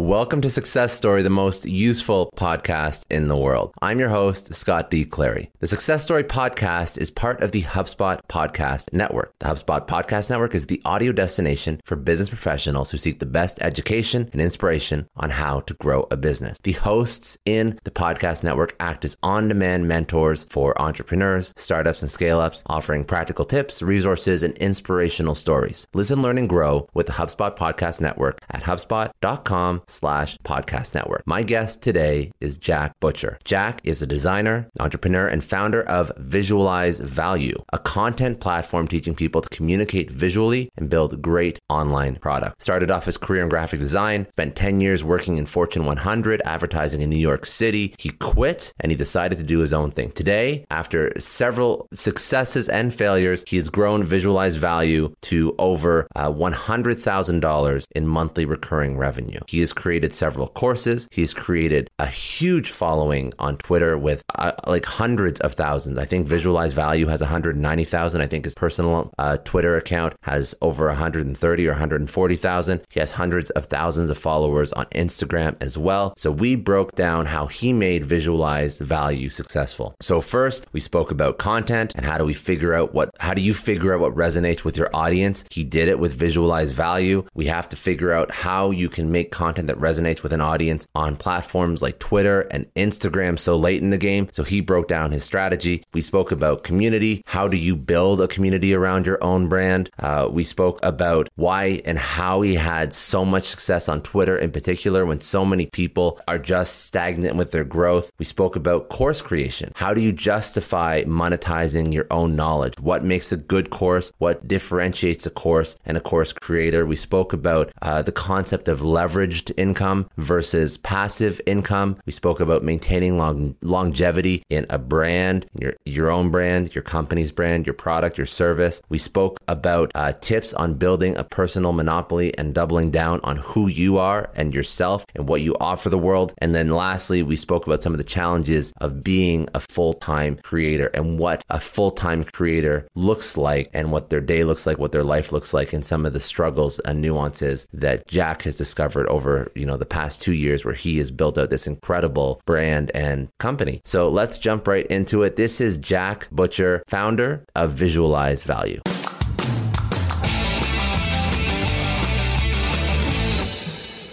Welcome to Success Story, the most useful podcast in the world. I'm your host, Scott D. Clary. The Success Story podcast is part of the HubSpot Podcast Network. The HubSpot Podcast Network is the audio destination for business professionals who seek the best education and inspiration on how to grow a business. The hosts in the podcast network act as on demand mentors for entrepreneurs, startups, and scale ups, offering practical tips, resources, and inspirational stories. Listen, learn, and grow with the HubSpot Podcast Network at HubSpot.com slash podcast network. My guest today is Jack Butcher. Jack is a designer, entrepreneur, and founder of Visualize Value, a content platform teaching people to communicate visually and build great online products. Started off his career in graphic design, spent 10 years working in Fortune 100 advertising in New York City. He quit and he decided to do his own thing. Today, after several successes and failures, he's grown Visualize Value to over uh, $100,000 in monthly recurring revenue. He is created several courses. He's created a huge following on Twitter with uh, like hundreds of thousands. I think Visualize Value has 190,000. I think his personal uh, Twitter account has over 130 or 140,000. He has hundreds of thousands of followers on Instagram as well. So we broke down how he made Visualize Value successful. So first, we spoke about content and how do we figure out what, how do you figure out what resonates with your audience? He did it with Visualize Value. We have to figure out how you can make content that resonates with an audience on platforms like Twitter and Instagram so late in the game. So he broke down his strategy. We spoke about community. How do you build a community around your own brand? Uh, we spoke about why and how he had so much success on Twitter in particular when so many people are just stagnant with their growth. We spoke about course creation. How do you justify monetizing your own knowledge? What makes a good course? What differentiates a course and a course creator? We spoke about uh, the concept of leveraged income versus passive income. We spoke about maintaining long, longevity in a brand, your, your own brand, your company's brand, your product, your service. We spoke about uh, tips on building a personal monopoly and doubling down on who you are and yourself and what you offer the world. And then lastly, we spoke about some of the challenges of being a full time creator and what a full time creator looks like and what their day looks like, what their life looks like, and some of the struggles and nuances that Jack has discovered over, you know, the past two years where he has built out this incredible brand and company. So let's jump right into it. This is Jack Butcher, founder of Visualize Value.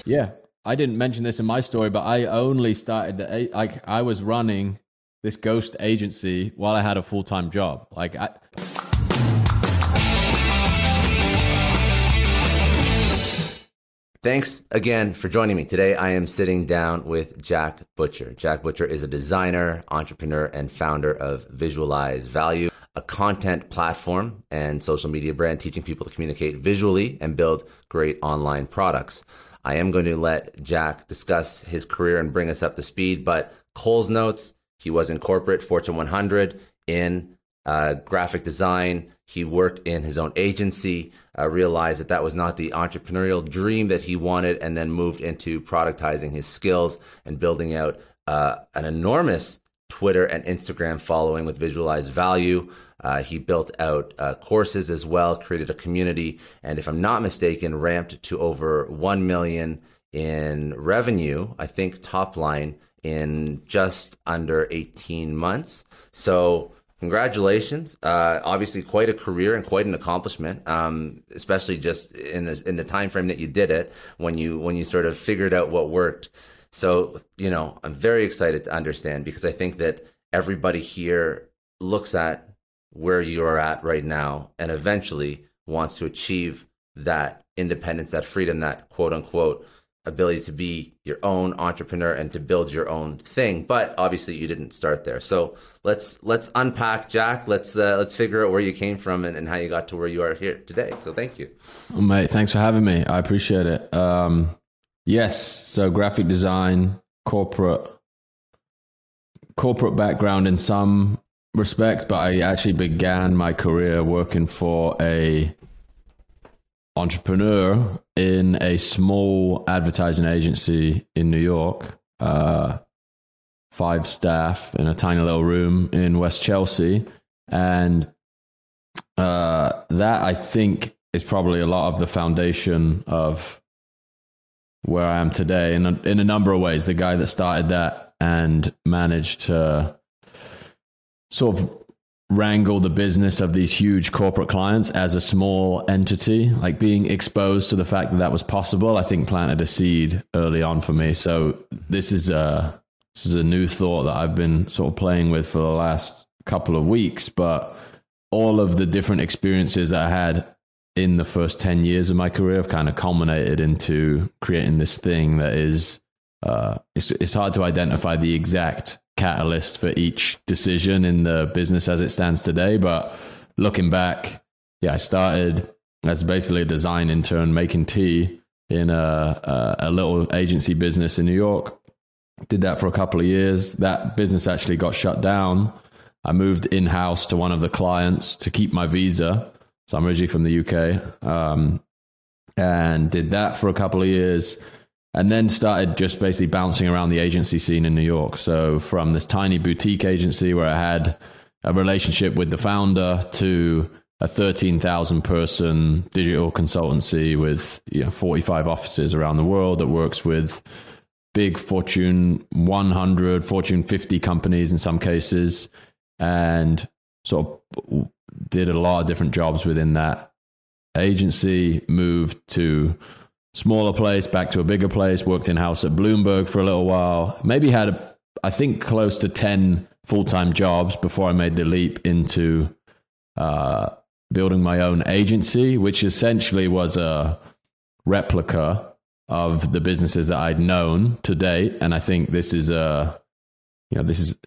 Yeah, I didn't mention this in my story, but I only started like I was running this ghost agency while I had a full time job. Like I. Thanks again for joining me. Today I am sitting down with Jack Butcher. Jack Butcher is a designer, entrepreneur, and founder of Visualize Value, a content platform and social media brand teaching people to communicate visually and build great online products. I am going to let Jack discuss his career and bring us up to speed, but Coles notes he was in corporate, Fortune 100, in uh, graphic design. He worked in his own agency, uh, realized that that was not the entrepreneurial dream that he wanted, and then moved into productizing his skills and building out uh, an enormous Twitter and Instagram following with Visualize Value. Uh, he built out uh, courses as well, created a community, and if I'm not mistaken, ramped to over 1 million in revenue, I think top line in just under 18 months. So, congratulations! Uh, obviously, quite a career and quite an accomplishment, um, especially just in the in the time frame that you did it. When you when you sort of figured out what worked. So, you know, I'm very excited to understand because I think that everybody here looks at where you are at right now and eventually wants to achieve that independence, that freedom, that quote unquote ability to be your own entrepreneur and to build your own thing but obviously you didn't start there. So let's let's unpack jack. Let's uh, let's figure out where you came from and, and how you got to where you are here today. So thank you. Well, mate thanks for having me. I appreciate it. Um, yes so graphic design corporate corporate background in some respects but i actually began my career working for a entrepreneur in a small advertising agency in New York, uh, five staff in a tiny little room in West Chelsea. And uh, that, I think, is probably a lot of the foundation of where I am today in a, in a number of ways. The guy that started that and managed to sort of wrangle the business of these huge corporate clients as a small entity like being exposed to the fact that that was possible i think planted a seed early on for me. So this is a this is a new thought that i've been sort of playing with for the last couple of weeks but all of the different experiences i had in the first 10 years of my career have kind of culminated into creating this thing that is uh, it's, it's hard to identify the exact catalyst for each decision in the business as it stands today. But looking back, yeah, I started as basically a design intern making tea in a, a, a little agency business in New York. Did that for a couple of years. That business actually got shut down. I moved in house to one of the clients to keep my visa. So I'm originally from the UK. Um, and did that for a couple of years and then started just basically bouncing around the agency scene in New York. So from this tiny boutique agency where I had a relationship with the founder to a 13,000 person digital consultancy with you know, 45 offices around the world that works with big Fortune 100, Fortune 50 companies in some cases, and sort of did a lot of different jobs within that agency, moved to smaller place back to a bigger place, worked in house at Bloomberg for a little while, maybe had, I think, close to 10 full time jobs before I made the leap into uh, building my own agency, which essentially was a replica of the businesses that I'd known to date. And I think this is a, you know, this is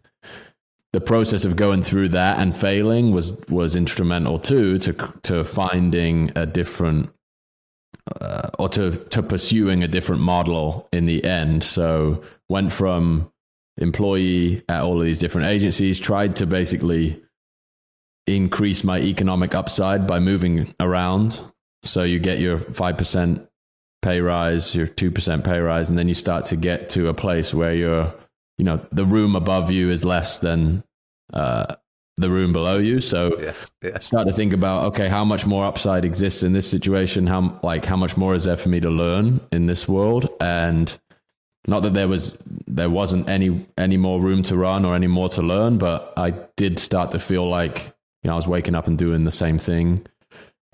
the process of going through that and failing was was instrumental too to to finding a different uh, or to to pursuing a different model in the end. So went from employee at all of these different agencies, tried to basically increase my economic upside by moving around. So you get your five percent pay rise, your two percent pay rise, and then you start to get to a place where you're, you know, the room above you is less than uh, the room below you. So yes, yes. start to think about okay, how much more upside exists in this situation? How like how much more is there for me to learn in this world? And not that there was there wasn't any any more room to run or any more to learn, but I did start to feel like you know I was waking up and doing the same thing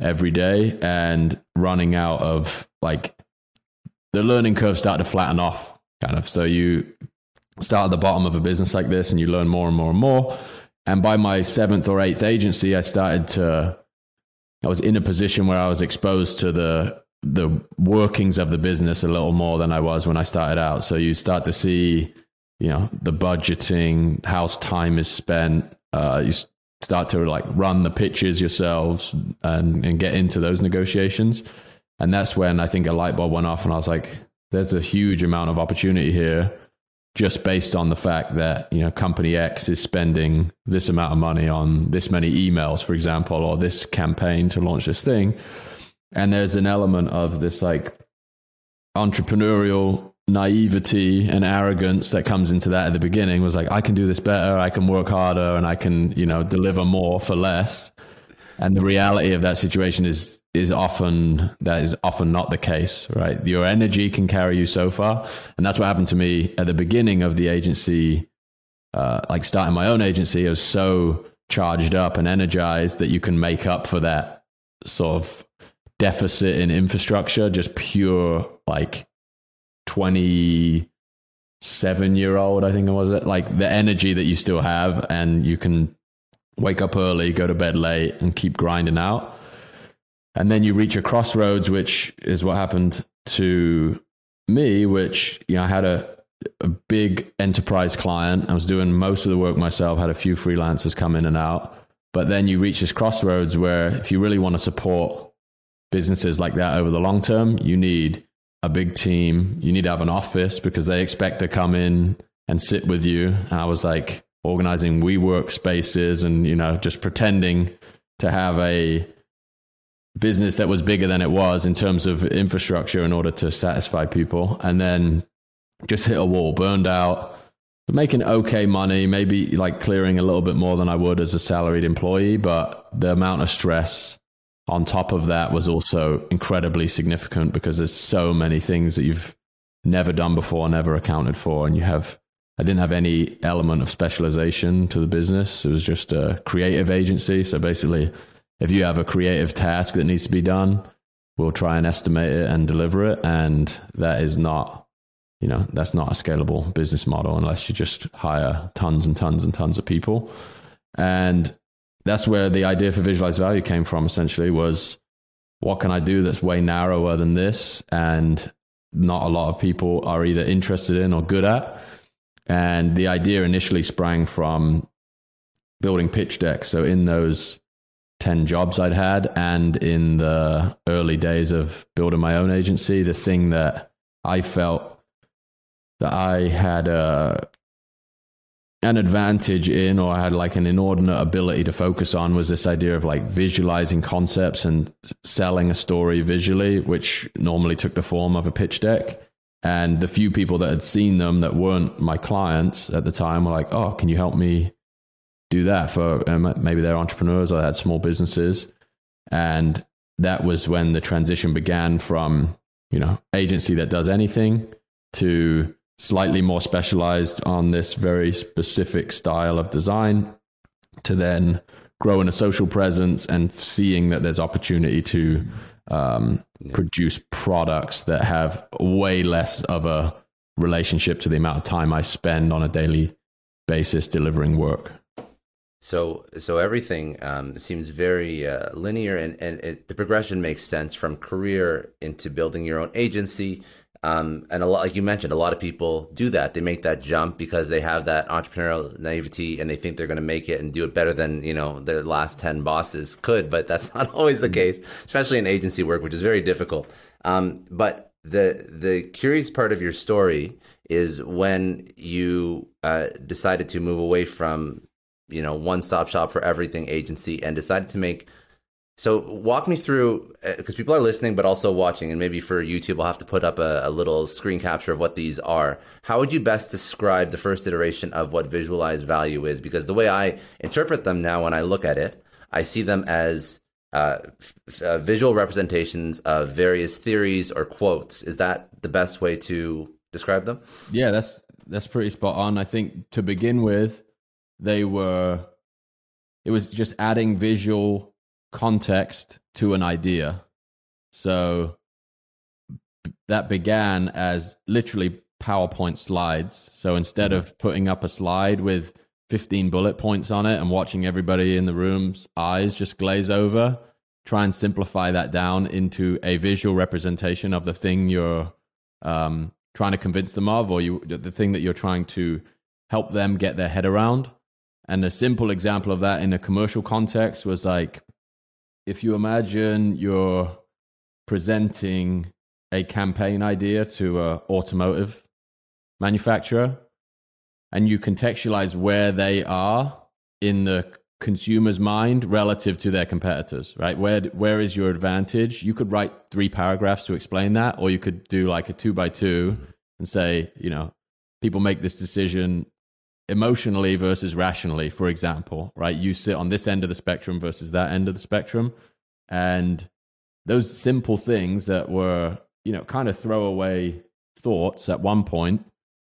every day and running out of like the learning curve started to flatten off kind of so you start at the bottom of a business like this and you learn more and more and more and by my seventh or eighth agency, I started to, I was in a position where I was exposed to the, the workings of the business a little more than I was when I started out. So you start to see, you know, the budgeting, how time is spent. Uh, you start to like run the pitches yourselves and, and get into those negotiations. And that's when I think a light bulb went off and I was like, there's a huge amount of opportunity here just based on the fact that you know company X is spending this amount of money on this many emails, for example, or this campaign to launch this thing, and there's an element of this like entrepreneurial naivety and arrogance that comes into that at the beginning was like i can do this better. I can work harder and i can you know deliver more for less and the reality of that situation is is often that is often not the case, right? Your energy can carry you so far, and that's what happened to me at the beginning of the agency. Uh, like starting my own agency, I was so charged up and energized that you can make up for that sort of deficit in infrastructure, just pure like 20 seven year old, I think it was it. Like the energy that you still have, and you can wake up early, go to bed late, and keep grinding out. And then you reach a crossroads, which is what happened to me, which you know, I had a a big enterprise client. I was doing most of the work myself, had a few freelancers come in and out. But then you reach this crossroads where if you really want to support businesses like that over the long term, you need a big team. You need to have an office because they expect to come in and sit with you. And I was like organizing WeWork spaces and, you know, just pretending to have a business that was bigger than it was in terms of infrastructure in order to satisfy people. And then just hit a wall, burned out, making okay money, maybe like clearing a little bit more than I would as a salaried employee, but the amount of stress on top of that was also incredibly significant because there's so many things that you've never done before, never accounted for, and you have. I didn't have any element of specialization to the business. It was just a creative agency. So basically, if you have a creative task that needs to be done, we'll try and estimate it and deliver it. And that is not you know that's not a scalable business model unless you just hire tons and tons and tons of people and that's where the idea for visualize value came from essentially was what can i do that's way narrower than this and not a lot of people are either interested in or good at and the idea initially sprang from building pitch decks so in those 10 jobs i'd had and in the early days of building my own agency the thing that i felt that I had a uh, an advantage in or I had like an inordinate ability to focus on was this idea of like visualizing concepts and selling a story visually, which normally took the form of a pitch deck. And the few people that had seen them that weren't my clients at the time were like, oh, can you help me do that for maybe they're entrepreneurs or they had small businesses. And that was when the transition began from, you know, agency that does anything to slightly more specialized on this very specific style of design to then growing a social presence and seeing that there's opportunity to um, yeah. produce products that have way less of a relationship to the amount of time I spend on a daily basis delivering work. So, so everything um, seems very uh, linear, and, and it, the progression makes sense from career into building your own agency um, and a lot, like you mentioned, a lot of people do that. They make that jump because they have that entrepreneurial naivety and they think they're going to make it and do it better than you know their last ten bosses could. But that's not always the case, especially in agency work, which is very difficult. Um, but the the curious part of your story is when you uh, decided to move away from you know one stop shop for everything agency and decided to make so walk me through because uh, people are listening, but also watching, and maybe for YouTube, I'll have to put up a, a, little screen capture of what these are. How would you best describe the first iteration of what visualize value is? Because the way I interpret them now, when I look at it, I see them as uh, f- uh, visual representations of various theories or quotes. Is that the best way to describe them? Yeah, that's that's pretty spot on. I think to begin with, they were. It was just adding visual context to an idea. So that began as literally PowerPoint slides. So instead mm-hmm. of putting up a slide with 15 bullet points on it and watching everybody in the room's eyes just glaze over, try and simplify that down into a visual representation of the thing you're um, trying to convince them of or you, the thing that you're trying to help them get their head around. And a simple example of that in a commercial context was like if you imagine you're presenting a campaign idea to an automotive manufacturer and you contextualize where they are in the consumer's mind relative to their competitors, right? Where where is your advantage? You could write three paragraphs to explain that, or you could do like a two by two and say, you know, people make this decision emotionally versus rationally, for example, right? You sit on this end of the spectrum versus that end of the spectrum. And those simple things that were, you know, kind of throwaway thoughts at one point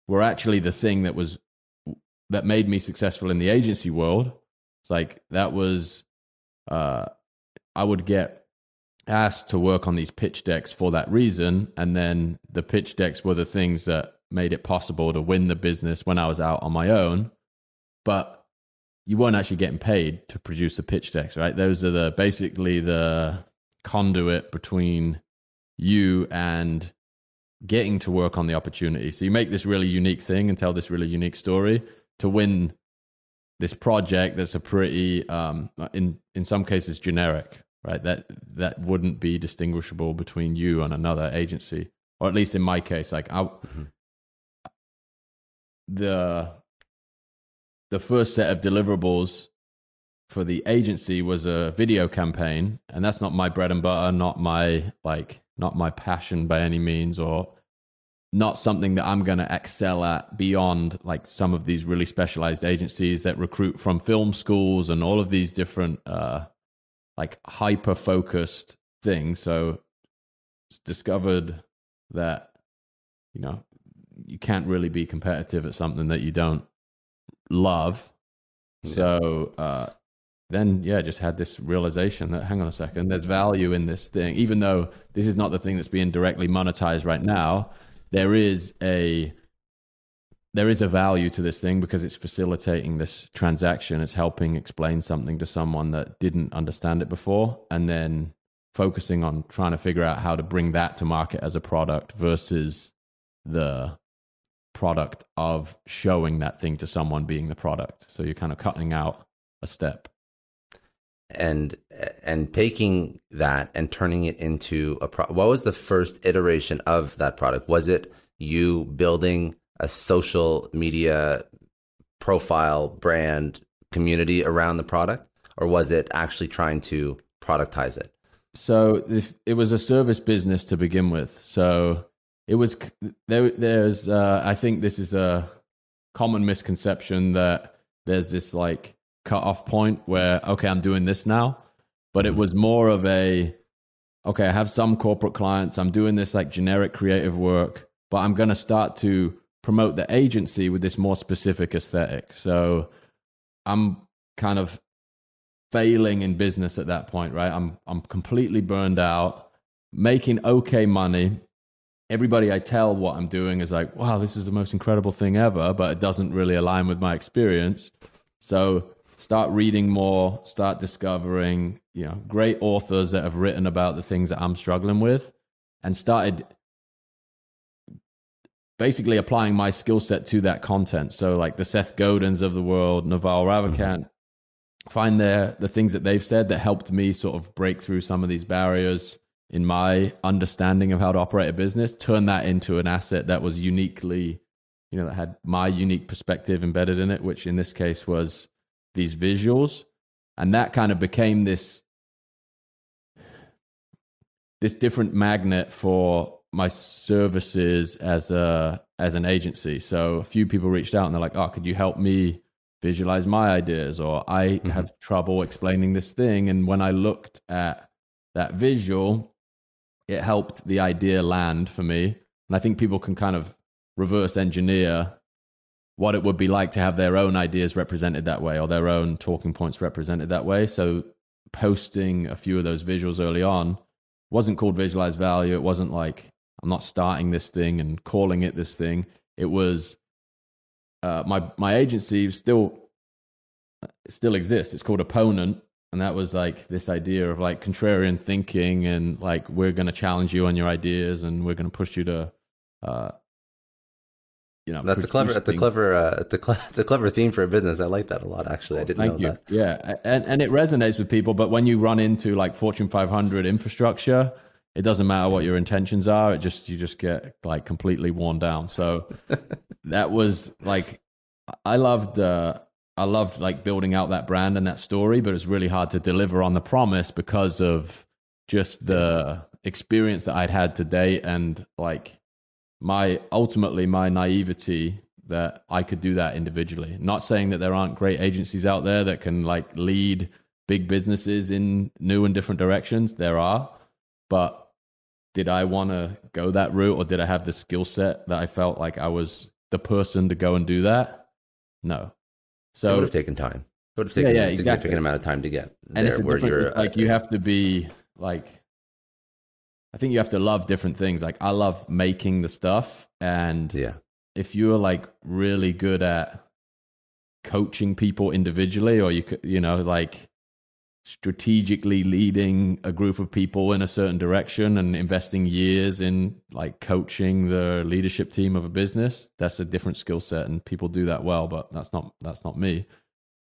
were actually the thing that was that made me successful in the agency world. It's like that was uh I would get asked to work on these pitch decks for that reason and then the pitch decks were the things that made it possible to win the business when I was out on my own. But you weren't actually getting paid to produce the pitch decks, right? Those are the basically the conduit between you and getting to work on the opportunity. So you make this really unique thing and tell this really unique story to win this project that's a pretty um, in in some cases generic right that that wouldn't be distinguishable between you and another agency or at least in my case like i mm-hmm. The the first set of deliverables for the agency was a video campaign and that's not my bread and butter not my like not my passion by any means or not something that I'm going to excel at beyond like some of these really specialized agencies that recruit from film schools and all of these different uh, like hyper focused things. So discovered that you know you can't really be competitive at something that you don't love. Yeah. So uh, then yeah, just had this realization that hang on a second, there's value in this thing, even though this is not the thing that's being directly monetized right now there is a there is a value to this thing because it's facilitating this transaction. It's helping explain something to someone that didn't understand it before, and then focusing on trying to figure out how to bring that to market as a product versus the product of showing that thing to someone being the product. So you're kind of cutting out a step. And and taking that and turning it into a pro- what was the first iteration of that product? Was it you building a social media profile brand community around the product? Or was it actually trying to productize it? So it was a service business to begin with. So it was there there's uh, i think this is a common misconception that there's this like cut off point where okay i'm doing this now but it mm-hmm. was more of a okay i have some corporate clients i'm doing this like generic creative work but i'm going to start to promote the agency with this more specific aesthetic so i'm kind of failing in business at that point right i'm i'm completely burned out making okay money everybody i tell what i'm doing is like wow this is the most incredible thing ever but it doesn't really align with my experience so start reading more, start discovering, you know, great authors that have written about the things that I'm struggling with and started basically applying my skill set to that content. So like the Seth Godins of the world, Naval Ravikant, mm-hmm. find their the things that they've said that helped me sort of break through some of these barriers in my understanding of how to operate a business, turn that into an asset that was uniquely, you know, that had my unique perspective embedded in it, which in this case was these visuals. And that kind of became this this different magnet for my services as a as an agency. So a few people reached out and they're like oh could you help me visualize my ideas? Or i mm-hmm. have trouble explaining this thing. And when i looked at that visual it helped the idea land for me and i think people can kind of reverse engineer what it would be like to have their own ideas represented that way or their own talking points represented that way. So posting a few of those visuals early on wasn't called visualize value. It wasn't like I'm not starting this thing and calling it this thing. It was uh, my my agency still still exists. It's called Opponent, and that was like this idea of like contrarian thinking and like we're going to challenge you on your ideas and we're going to push you to uh, you know that's a clever that's a clever uh, it's, a cl- it's a clever theme for a business. I like that a lot actually. I didn't thank know you. that. Yeah and, and it resonates with people but when you run into like fortune 500 infrastructure it doesn't matter what your intentions are it just you just get like completely worn down. So that was like i loved uh i loved like building out that brand and that story but it's really hard to deliver on the promise because of just the experience that i'd had to date and like my ultimately my naivety that I could do that individually. Not saying that there aren't great agencies out there that can like lead big businesses in new and different directions. There are, but did I want to go that route or did I have the skill set that I felt like I was the person to go and do that? No. So it would have taken time. It would have taken yeah, yeah, a significant exactly. amount of time to get and there where you're like uh, you have to be like I think you have to love different things. Like I love making the stuff and yeah. if you're like really good at coaching people individually, or you could, you know, like strategically leading a group of people in a certain direction and investing years in like coaching the leadership team of a business that's a different skill set and people do that well but that's not that's not me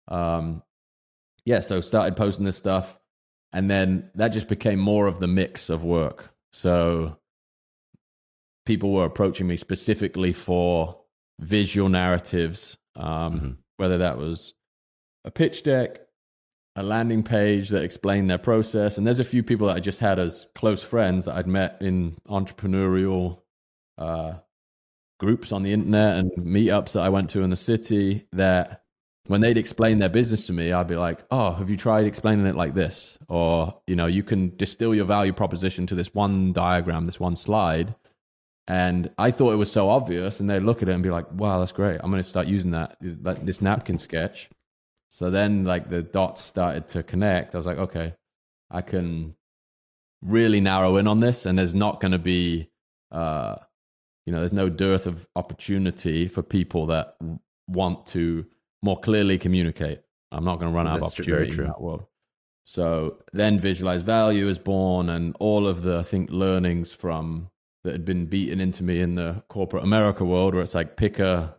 um yeah so started posting this stuff and then that just became more of the mix of work so people were approaching me specifically for visual narratives um mm-hmm. whether that was a pitch deck a landing page that explained their process. And there's a few people that I just had as close friends that I'd met in entrepreneurial uh, groups on the internet and meetups that I went to in the city that when they'd explain their business to me, I'd be like, oh, have you tried explaining it like this? Or, you know, you can distill your value proposition to this one diagram, this one slide. And I thought it was so obvious. And they'd look at it and be like, wow, that's great. I'm going to start using that, this napkin sketch. So then, like the dots started to connect. I was like, okay, I can really narrow in on this, and there's not going to be, uh, you know, there's no dearth of opportunity for people that want to more clearly communicate. I'm not going to run out That's of opportunity in that world. So then, visualize value is born, and all of the I think learnings from that had been beaten into me in the corporate America world, where it's like pick a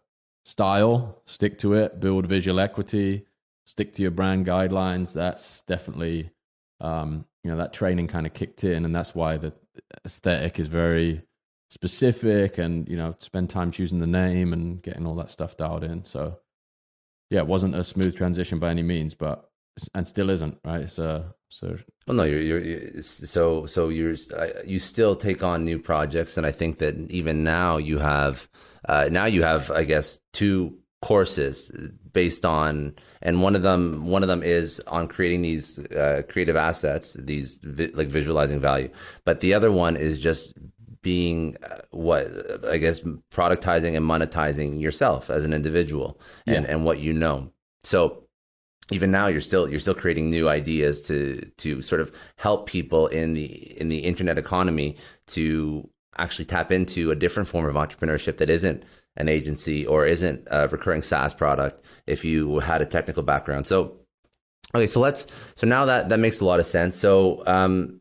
style, stick to it, build visual equity, stick to your brand guidelines. That's definitely, um, you know, that training kind of kicked in, and that's why the aesthetic is very specific, and you know, spend time choosing the name and getting all that stuff dialed in. So, yeah, it wasn't a smooth transition by any means, but and still isn't right. Uh, so well, no, you're, you're so so you're you still take on new projects, and I think that even now you have uh, now you have I guess two courses based on and one of them one of them is on creating these uh, creative assets these vi- like visualizing value but the other one is just being uh, what i guess productizing and monetizing yourself as an individual and yeah. and what you know so even now you're still you're still creating new ideas to to sort of help people in the in the internet economy to actually tap into a different form of entrepreneurship that isn't an agency or isn't a recurring SaaS product if you had a technical background. So, okay, so let's, so now that, that makes a lot of sense. So, um,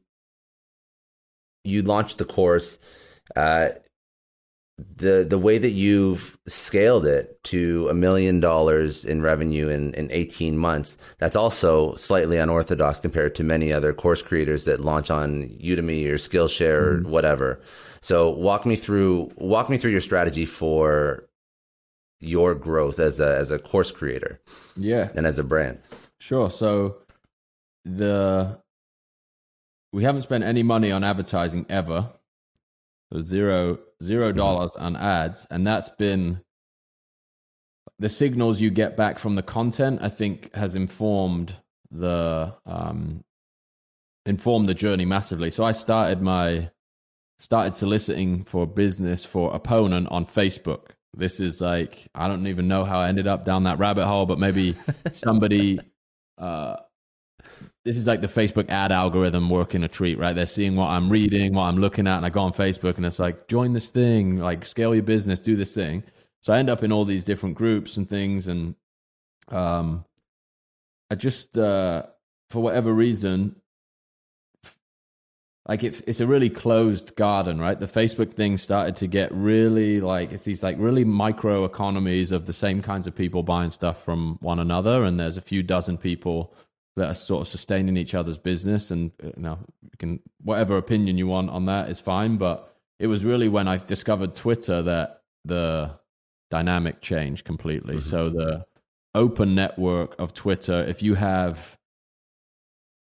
you launched the course, uh, the the way that you've scaled it to a million dollars in revenue in, in 18 months that's also slightly unorthodox compared to many other course creators that launch on udemy or skillshare mm. or mm-hmm. whatever so walk me through walk me through your strategy for your growth as a as a course creator. Yeah. And as a brand. Sure. So the we haven't spent any money on advertising ever. So zero zero mm-hmm. dollars mm-hmm. on ads. And that's been the signals you get back from the content, I think, has informed the um informed the journey massively. So I started my started soliciting for business for opponent on Facebook. This is like I don't even know how I ended up down that rabbit hole, but maybe somebody. Uh, this is like the Facebook ad algorithm working a treat, right? They're seeing what I'm reading, what I'm looking at, and I go on Facebook and it's like, join this thing, like scale your business, do this thing. So I end up in all these different groups and things, and um, I just uh, for whatever reason like it, it's a really closed garden, right? The Facebook thing started to get really like it's these like really micro economies of the same kinds of people buying stuff from one another, and there's a few dozen people that are sort of sustaining each other's business, and uh, you know, you can whatever opinion you want on that is fine, but it was really when I discovered Twitter that the dynamic changed completely. Mm-hmm. So the open network of Twitter, if you have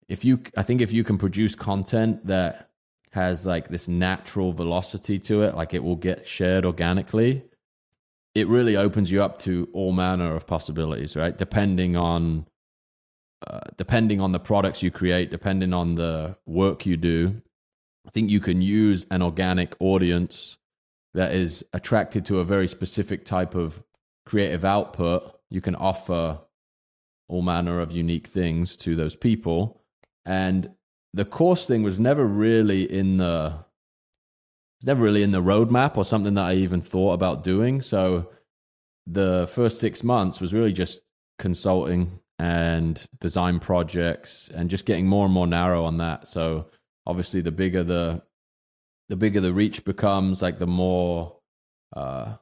if you i think if you can produce content that has like this natural velocity to it like it will get shared organically it really opens you up to all manner of possibilities right? Depending on uh, depending on the products you create depending on the work you do i think you can use an organic audience that is attracted to a very specific type of creative output. You can offer all manner of unique things to those people and the course thing was never really in the it's never really in the roadmap or something that I even thought about doing. So the first six months was really just consulting and design projects and just getting more and more narrow on that. So obviously the bigger the the bigger the reach becomes, like the more uh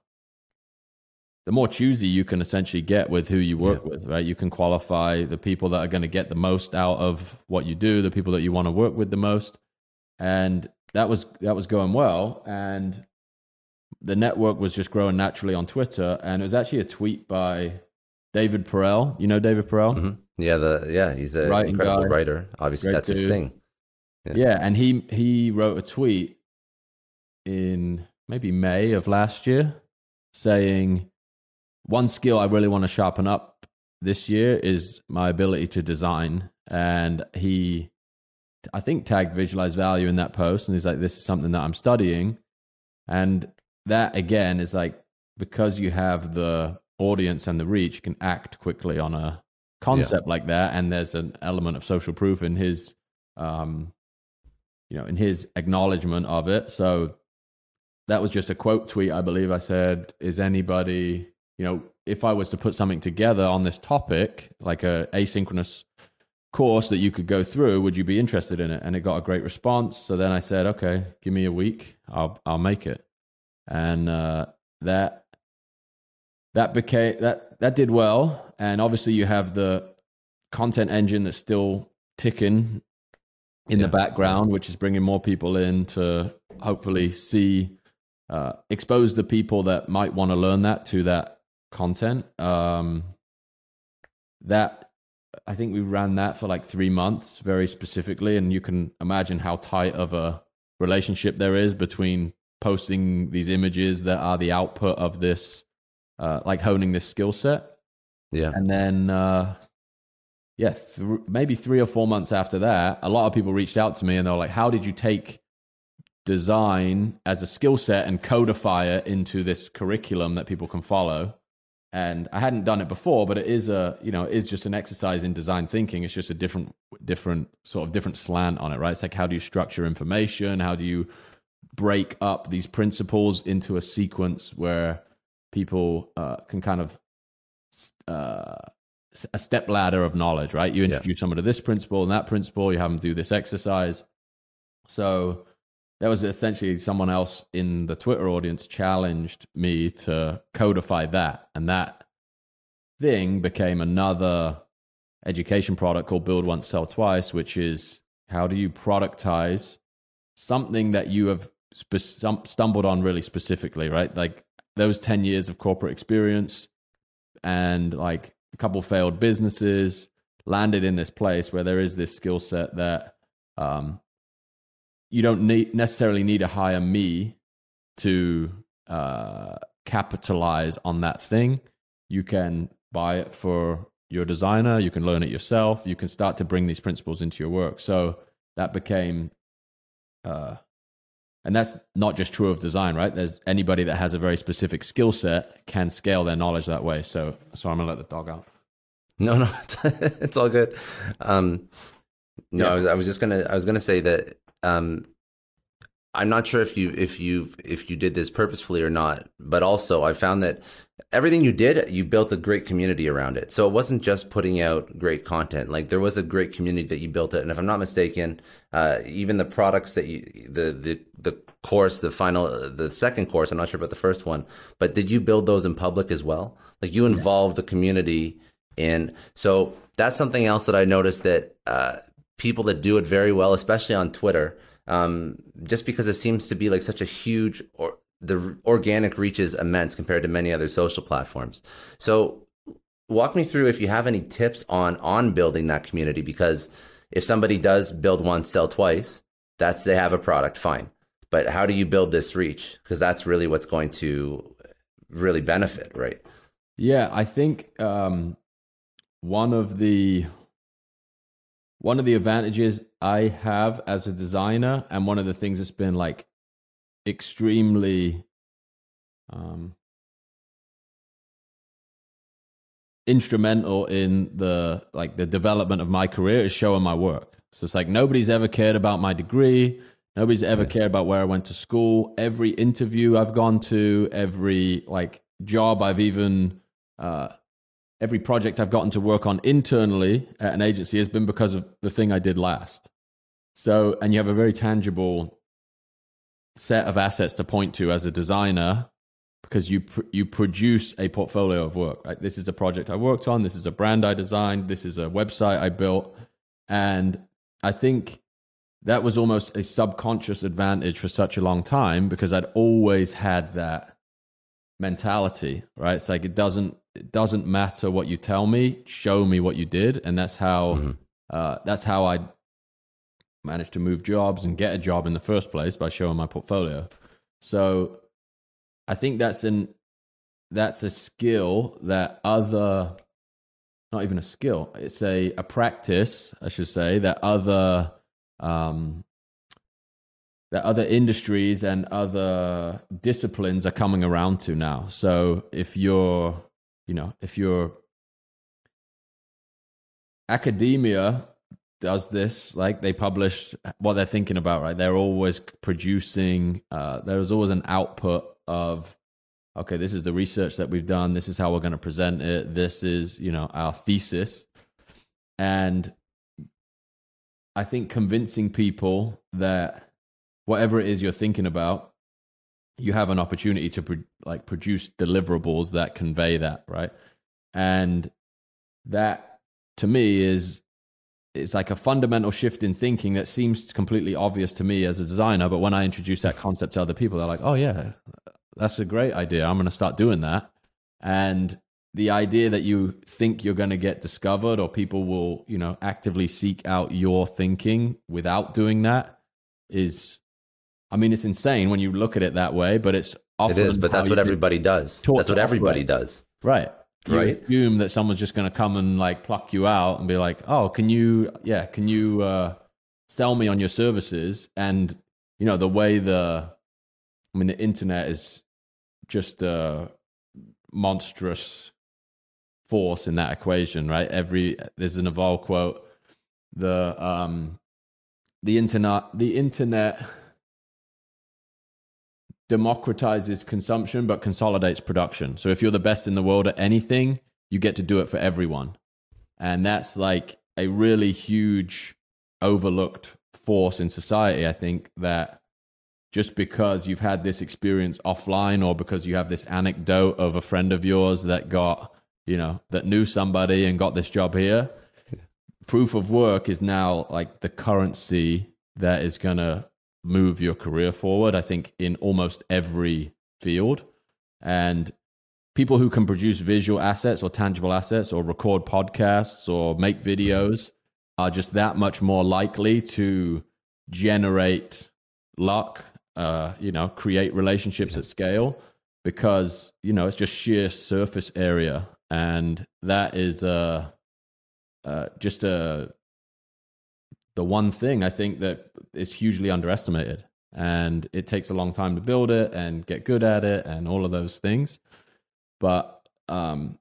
the more choosy you can essentially get with who you work yeah. with, right? You can qualify the people that are going to get the most out of what you do, the people that you want to work with the most. And that was that was going well and the network was just growing naturally on Twitter and it was actually a tweet by David Perell. You know David Perell? Mm-hmm. Yeah, the yeah, he's a incredible guy, writer. Obviously that's dude. his thing. Yeah. yeah, and he he wrote a tweet in maybe May of last year saying one skill I really want to sharpen up this year is my ability to design. And he, I think, tagged visualize value in that post. And he's like, this is something that I'm studying. And that, again, is like because you have the audience and the reach, you can act quickly on a concept yeah. like that. And there's an element of social proof in his, um, you know, in his acknowledgement of it. So that was just a quote tweet, I believe I said, is anybody you know, if I was to put something together on this topic, like a asynchronous course that you could go through, would you be interested in it? And it got a great response. So then I said, okay, give me a week, I'll I'll make it. And uh, that that became that that did well. And obviously, you have the content engine that's still ticking in yeah. the background, which is bringing more people in to hopefully see uh, expose the people that might want to learn that to that content. Um, that I think we ran that for like three months, very specifically, and you can imagine how tight of a relationship there is between posting these images that are the output of this, uh, like honing this skill set. Yeah, and then uh, yeah, th- maybe three or four months after that, a lot of people reached out to me and they were like, "How did you take?" design as a skill set and codify it into this curriculum that people can follow and I hadn't done it before, but it is a you know it is just an exercise in design thinking. It's just a different different sort of different slant on it, right? It's like how do you structure information? How do you break up these principles into a sequence where people uh, can kind of uh, a step ladder of knowledge, right? You introduce yeah. someone to this principle and that principle. You have them do this exercise. So that was essentially someone else in the Twitter audience challenged me to codify that. And that thing became another education product called Build Once, Sell Twice, which is how do you productize something that you have spe- stumbled on really specifically, right? Like those 10 years of corporate experience and like a couple failed businesses landed in this place where there is this skill set that um, you don't need, necessarily need to hire me to uh, capitalize on that thing. You can buy it for your designer. You can learn it yourself. You can start to bring these principles into your work. So that became, uh, and that's not just true of design, right? There's anybody that has a very specific skill set can scale their knowledge that way. So, so I'm gonna let the dog out. No, no, it's all good. Um, no, yeah. I was, I was just gonna, I was gonna say that um, I'm not sure if you if you if you did this purposefully or not, but also I found that everything you did, you built a great community around it. So it wasn't just putting out great content; like there was a great community that you built it. And if I'm not mistaken, uh, even the products that you the the the course, the final, the second course, I'm not sure about the first one, but did you build those in public as well? Like you involved the community in. So that's something else that I noticed that. Uh, people that do it very well, especially on Twitter, um, just because it seems to be like such a huge or the organic reach is immense compared to many other social platforms. So walk me through if you have any tips on on building that community because if somebody does build once sell twice that's they have a product fine. But how do you build this reach? Because that's really what's going to really benefit right? Yeah i think um, one of the one of the advantages I have as a designer, and one of the things that's been like extremely um, instrumental in the like the development of my career is showing my work. So it's like nobody's ever cared about my degree. Nobody's ever cared about where I went to school. Every interview I've gone to, every like job I've even, uh, every project I've gotten to work on internally at an agency has been because of the thing I did last. So, and you have a very tangible set of assets to point to as a designer because you pr- you produce a portfolio of work. Right? This is a project I worked on. This is a brand I designed. This is a website I built, and I think that was almost a subconscious advantage for such a long time because I'd always had that mentality. Right? It's like it doesn't it doesn't matter what you tell me. Show me what you did, and that's how mm-hmm. uh, that's how I managed to move jobs and get a job in the first place by showing my portfolio. So I think that's an that's a skill that other not even a skill it's a, a practice i should say that other um, that other industries and other disciplines are coming around to now so if you're you know if you're academia does this like they publish what they're thinking about right? They're always producing uh, there's always an output of okay this is the research that we've done. This is how we're going to present it. This is you know our thesis. And i think convincing people that whatever it is you're thinking about you have an opportunity to pro- like produce deliverables that convey that right? And that to me is it's like a fundamental shift in thinking that seems completely obvious to me as a designer but when i introduce that concept to other people they're like oh yeah that's a great idea. I'm going to start doing that. And the idea that you think you're going to get discovered or people will you know actively seek out your thinking without doing that is i mean it's insane when you look at it that way but it's often. it is but that's what everybody does that's what everybody does right you right. assume that someone's just going to come and like pluck you out and be like, "Oh, can you, yeah, can you uh, sell me on your services?" And you know the way the, I mean, the internet is just a monstrous force in that equation, right? Every there's an Naval quote, the um, the internet, the internet democratizes consumption but consolidates production. So if you're the best in the world at anything, you get to do it for everyone. And that's like a really huge overlooked force in society, I think, that just because you've had this experience offline or because you have this anecdote of a friend of yours that got, you know, that knew somebody and got this job here, proof of work is now like the currency that is going to move your career forward, I think, in almost every field. And people who can produce visual assets or tangible assets or record podcasts or make videos are just that much more likely to generate luck, uh, you know, create relationships at scale because, you know, it's just sheer surface area. And that is uh, uh, just a the one thing I think that is hugely underestimated. And it takes a long time to build it and get good at it and all of those things. But um,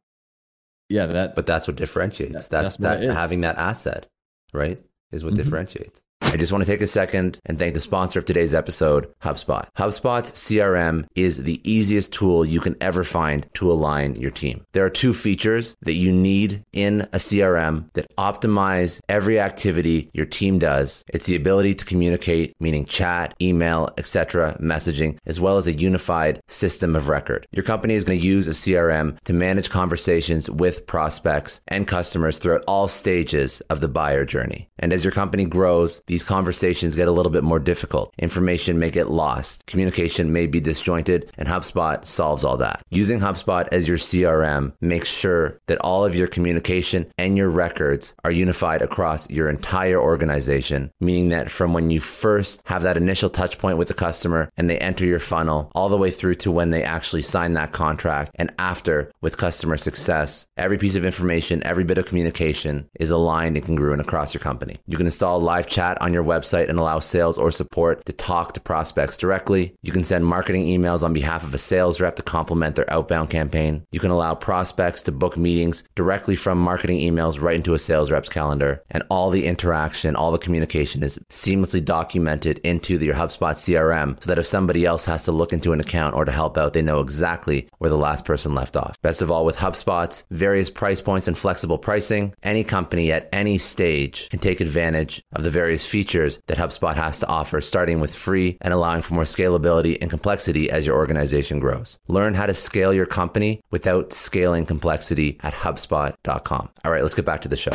yeah, that. But that's what differentiates. That, that's, that's that having that asset, right, is what mm-hmm. differentiates. I just want to take a second and thank the sponsor of today's episode, HubSpot. HubSpot's CRM is the easiest tool you can ever find to align your team. There are two features that you need in a CRM that optimize every activity your team does. It's the ability to communicate, meaning chat, email, etc., messaging, as well as a unified system of record. Your company is going to use a CRM to manage conversations with prospects and customers throughout all stages of the buyer journey. And as your company grows, these conversations get a little bit more difficult. Information may get lost, communication may be disjointed, and HubSpot solves all that. Using HubSpot as your CRM makes sure that all of your communication and your records are unified across your entire organization, meaning that from when you first have that initial touch point with the customer and they enter your funnel, all the way through to when they actually sign that contract, and after with customer success, every piece of information, every bit of communication is aligned and congruent across your company. You can install live chat on on your website and allow sales or support to talk to prospects directly. You can send marketing emails on behalf of a sales rep to complement their outbound campaign. You can allow prospects to book meetings directly from marketing emails right into a sales rep's calendar. And all the interaction, all the communication is seamlessly documented into your HubSpot CRM so that if somebody else has to look into an account or to help out, they know exactly where the last person left off. Best of all, with HubSpot's various price points and flexible pricing, any company at any stage can take advantage of the various features that HubSpot has to offer, starting with free and allowing for more scalability and complexity as your organization grows. Learn how to scale your company without scaling complexity at HubSpot.com. All right, let's get back to the show.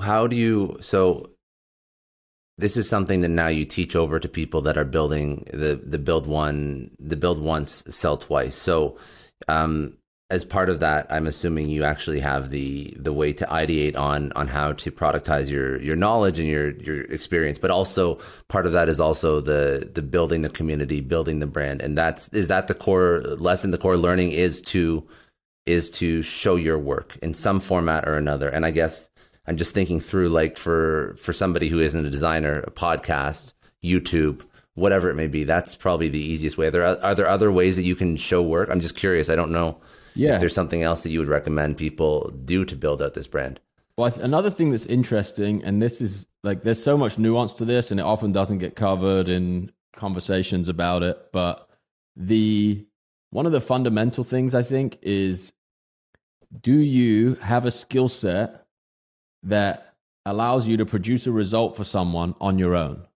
How do you, so this is something that now you teach over to people that are building the, the build one, the build once, sell twice. So, um, as part of that, I'm assuming you actually have the the way to ideate on on how to productize your your knowledge and your your experience, but also part of that is also the the building the community, building the brand, and that's is that the core lesson, the core learning is to is to show your work in some format or another. And I guess I'm just thinking through like for for somebody who isn't a designer, a podcast, YouTube, whatever it may be. That's probably the easiest way. Are there are there other ways that you can show work? I'm just curious. I don't know yeah. if there's something else that you would recommend people do to build out this brand. Well, another thing that's interesting, and this is like there's so much nuance to this, and it often doesn't get covered in conversations about it. But the one of the fundamental things I think is do you have a skill set that allows you to produce a result for someone on your own?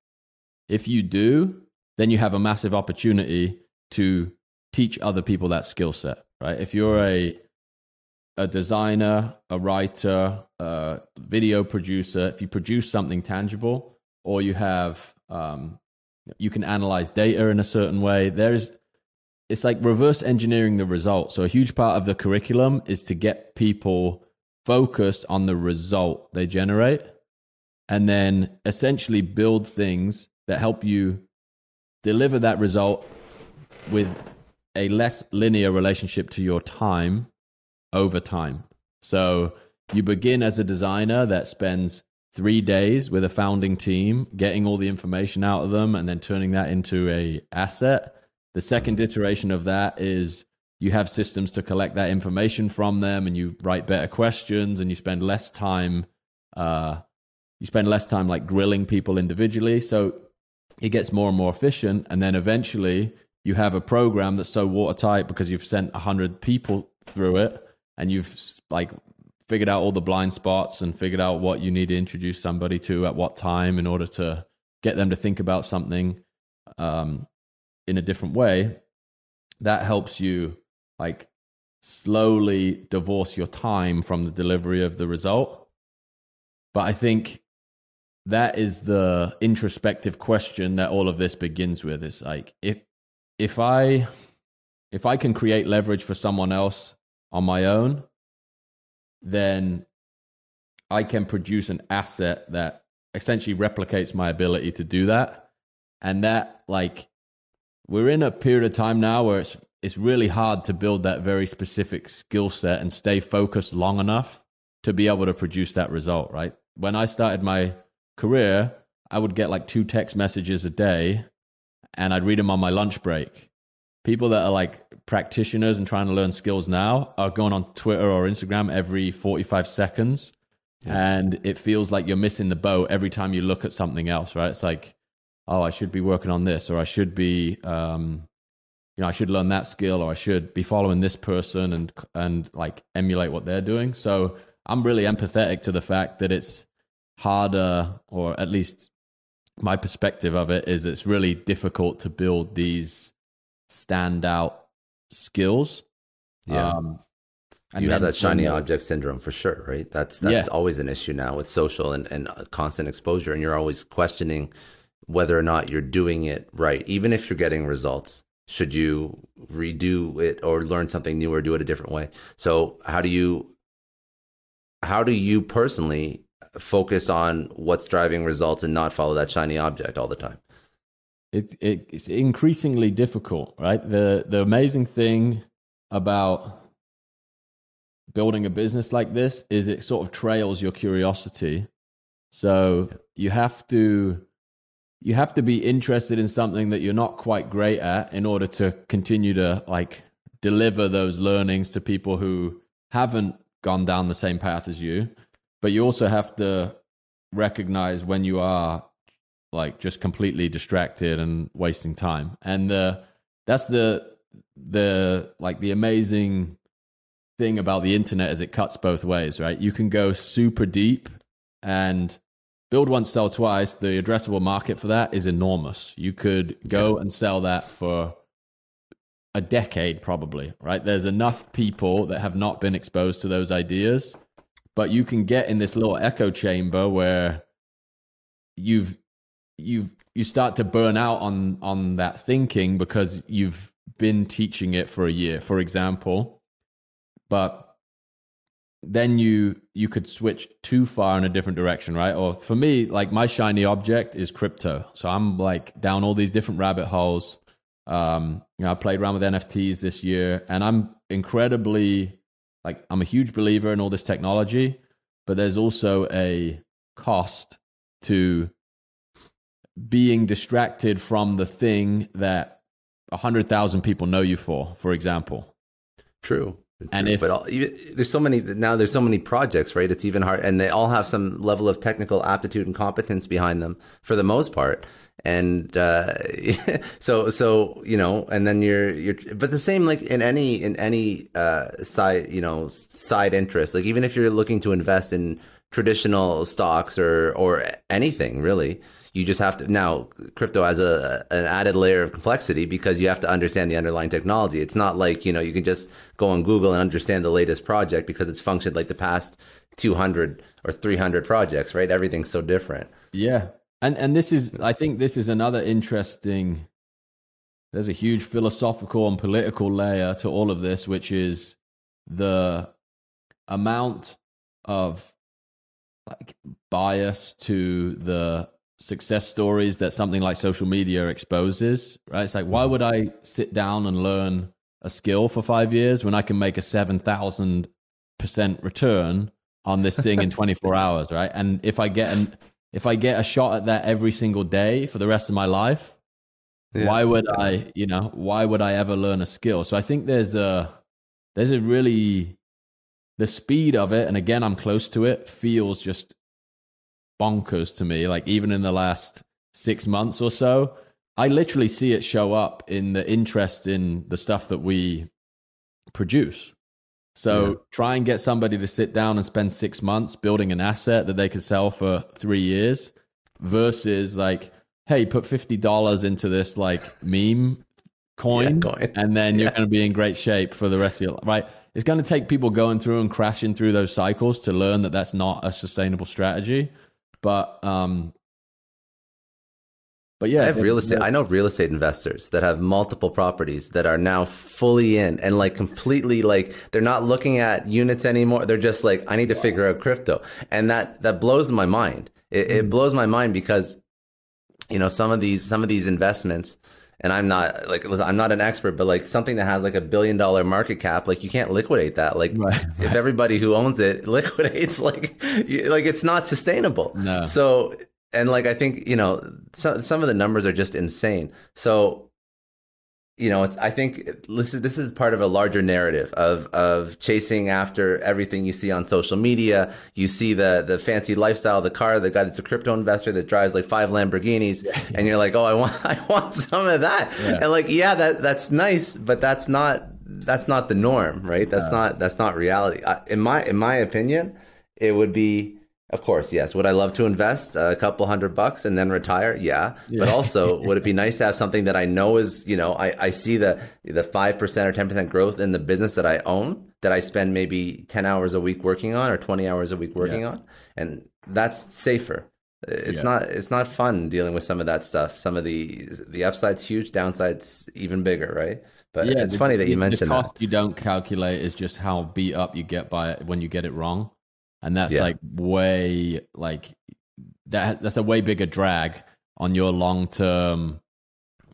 If you do, then you have a massive opportunity to teach other people that skill set right? If you're a a designer, a writer, a video producer, if you produce something tangible, or you have um, you can analyze data in a certain way. There's it's like reverse engineering the result. So a huge part of the curriculum is to get people focused on the result they generate and then essentially build things that help you deliver that result with a less linear relationship to your time over time. So you begin as a designer that spends three days with a founding team, getting all the information out of them, and then turning that into a asset. The second iteration of that is you have systems to collect that information from them, and you write better questions, and you spend less time. Uh, you spend less time like grilling people individually, so it gets more and more efficient. And then eventually, you have a program that's so watertight because you've sent 100 people through it and you've like figured out all the blind spots and figured out what you need to introduce somebody to at what time in order to get them to think about something um, in a different way that helps you like slowly divorce your time from the delivery of the result. But i think that is the introspective question that all of this begins with. Is like if if I if I can create leverage for someone else on my own, then I can produce an asset that essentially replicates my ability to do that. And that like we're in a period of time now where it's it's really hard to build that very specific skill set and stay focused long enough to be able to produce that result, right? When I started my career, I would get like two text messages a day and I'd read them on my lunch break. People that are like practitioners and trying to learn skills now are going on Twitter or Instagram every 45 seconds. Yeah. And it feels like you're missing the boat every time you look at something else, right? It's like, oh, I should be working on this, or I should be, um, you know, I should learn that skill, or I should be following this person and and like emulate what they're doing. So I'm really empathetic to the fact that it's harder, or at least my perspective of it is it's really difficult to build these standout skills. Yeah. Um, you have that shiny object syndrome for sure, right? That's that's yeah. always an issue now with social and, and constant exposure, and you're always questioning whether or not you're doing it right, even if you're getting results. Should you redo it or learn something new or do it a different way? So how do you how do you personally focus on what's driving results and not follow that shiny object all the time. It, it, it's increasingly difficult, right? The the amazing thing about building a business like this is it sort of trails your curiosity. So you have to you have to be interested in something that you're not quite great at in order to continue to like deliver those learnings to people who haven't gone down the same path as you. But you also have to recognize when you are like just completely distracted and wasting time. And uh, that's the the like the amazing thing about the internet is it cuts both ways, right? You can go super deep and build once, sell twice. The addressable market for that is enormous. You could go and sell that for a decade, probably, right? There's enough people that have not been exposed to those ideas, but you can get in this little echo chamber where you've you've you start to burn out on on that thinking because you've been teaching it for a year, for example. But then you you could switch too far in a different direction, right? Or for me, like my shiny object is crypto. So I'm like down all these different rabbit holes. Um, you know, I played around with NFTs this year, and I'm incredibly like I'm a huge believer in all this technology, but there's also a cost to being distracted from the thing that a hundred thousand people know you for, for example. True. True. And if but all, there's so many now, there's so many projects, right? It's even hard, and they all have some level of technical aptitude and competence behind them for the most part. And uh, so, so you know, and then you're you're, but the same like in any in any uh, side, you know, side interest. Like even if you're looking to invest in traditional stocks or or anything really, you just have to now crypto has a an added layer of complexity because you have to understand the underlying technology. It's not like you know you can just go on Google and understand the latest project because it's functioned like the past 200 or 300 projects, right? Everything's so different. Yeah, and and this is I think this is another interesting. There's a huge philosophical and political layer to all of this, which is the amount of like bias to the success stories that something like social media exposes, right? It's like, why would I sit down and learn a skill for five years when I can make a 7,000% return on this thing in 24 hours, right? And if I get an, if I get a shot at that every single day for the rest of my life, yeah. why would I, you know, why would I ever learn a skill? So I think there's a, there's a really, the speed of it, and again, I'm close to it, feels just bonkers to me. Like even in the last six months or so, I literally see it show up in the interest in the stuff that we produce. So yeah. try and get somebody to sit down and spend six months building an asset that they could sell for three years versus like, hey, put fifty dollars into this like meme coin, yeah, and then you're going to be in great shape for the rest of your life. Right? It's going to take people going through and crashing through those cycles to learn that that's not a sustainable strategy. But um, but yeah, I have real estate. I know real estate investors that have multiple properties that are now fully in and like completely like they're not looking at units anymore. They're just like, I need to figure out crypto, and that that blows my mind. It, it mm. blows my mind because you know some of these some of these investments and I'm not like I'm not an expert, but like something that has like a billion dollar market cap, like you can't liquidate that. Like right. if everybody who owns it liquidates, like like it's not sustainable. No. So and like I think you know some some of the numbers are just insane. So you know, it's, I think this is this is part of a larger narrative of of chasing after everything you see on social media. You see the the fancy lifestyle, the car, the guy that's a crypto investor that drives like five Lamborghinis, yeah. and you're like, oh, I want I want some of that, yeah. and like, yeah, that that's nice, but that's not that's not the norm, right? That's yeah. not that's not reality. I, In my in my opinion, it would be of course, yes. Would I love to invest a couple hundred bucks and then retire? Yeah. yeah. But also, would it be nice to have something that I know is, you know, I, I see the the five percent or ten percent growth in the business that I own that I spend maybe ten hours a week working on or twenty hours a week working yeah. on, and that's safer. It's yeah. not it's not fun dealing with some of that stuff. Some of the the upside's huge, downside's even bigger, right? But yeah, it's the, funny that you mentioned the cost that. you don't calculate is just how beat up you get by it when you get it wrong and that's yeah. like way like that that's a way bigger drag on your long term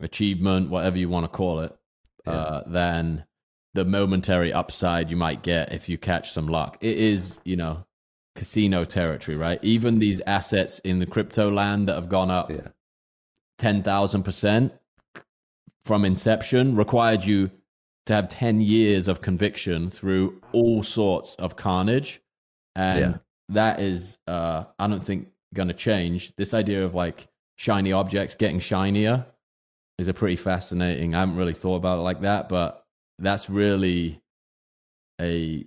achievement, whatever you want to call it, yeah. uh, than the momentary upside you might get if you catch some luck. It is, you know, casino territory, right? Even these assets in the crypto land that have gone up Yeah. 10,000% from inception required you to have 10 years of conviction through all sorts of carnage. And Yeah. that is, uh, I don't think, going to change. This idea of like shiny objects getting shinier is a pretty fascinating. I haven't really thought about it like that, but that's really a,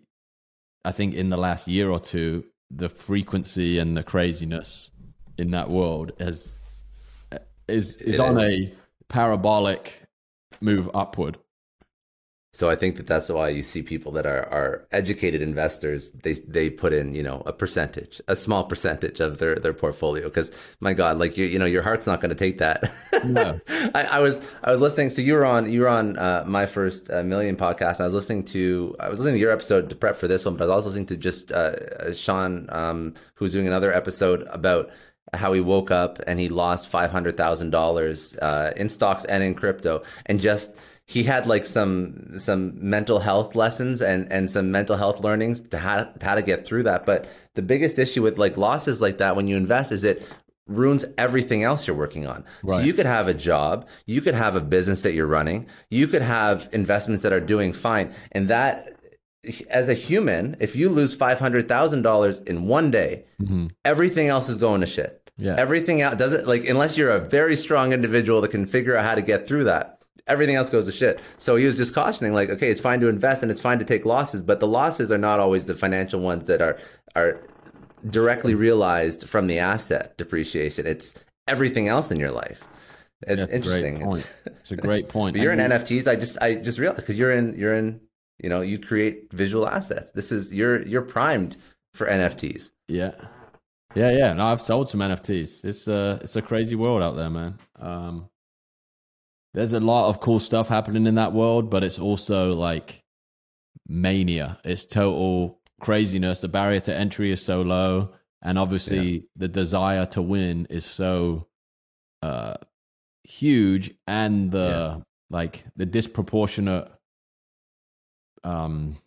I think in the last year or two, the frequency and the craziness in that world has is is It on is. a parabolic move upward. So I think that that's why you see people that are, are educated investors. They they put in you know a percentage, a small percentage of their, their portfolio. Because my God, like you you know your heart's not going to take that. No. I, I was I was listening. So you were on you were on uh, my first uh, million podcast. And I was listening to I was listening to your episode to prep for this one, but I was also listening to just uh, uh, Shaan, um, who's doing another episode about how he woke up and he lost five hundred thousand dollars uh, in stocks and in crypto, and just he had like some some mental health lessons and and some mental health learnings to how, how to get through that. But the biggest issue with like losses like that when you invest is it ruins everything else you're working on. So you could have a job, you could have a business that you're running, you could have investments that are doing fine, and that as a human, if you lose five hundred thousand dollars in one day, mm-hmm. everything else is going to shit. Yeah. Everything out does it like unless you're a very strong individual that can figure out how to get through that. Everything else goes to shit. So he was just cautioning, like, okay, it's fine to invest and it's fine to take losses, but the losses are not always the financial ones that are are directly realized from the asset depreciation. It's everything else in your life. It's That's interesting. It's- It's a great point. but you're in you- NFTs. I just I just realized because you're in you're in you know you create visual assets. This is you're you're primed for NFTs. Yeah. Yeah, yeah. No, I've sold some NFTs. It's a it's a crazy world out there, man. Um, there's a lot of cool stuff happening in that world, but it's also like mania. It's total craziness. The barrier to entry is so low, and obviously the desire to win is so uh, huge, and the Yeah. like the disproportionate um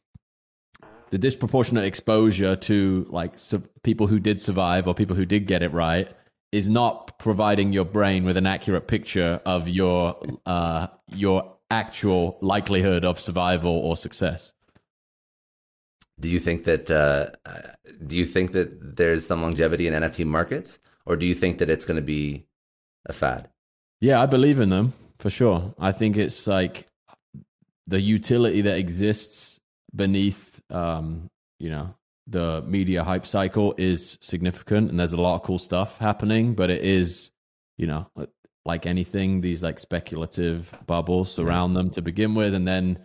the disproportionate exposure to like su- people who did survive or people who did get it right is not providing your brain with an accurate picture of your uh your actual likelihood of survival or success. Do you think that uh, uh, do you think that there's some longevity in NFT markets, or do you think that it's going to be a fad? Yeah, I believe in them for sure. I think it's like the utility that exists beneath, um, you know, the media hype cycle is significant, and there's a lot of cool stuff happening. But it is, you know, like anything, these like speculative bubbles surround them to begin with, and then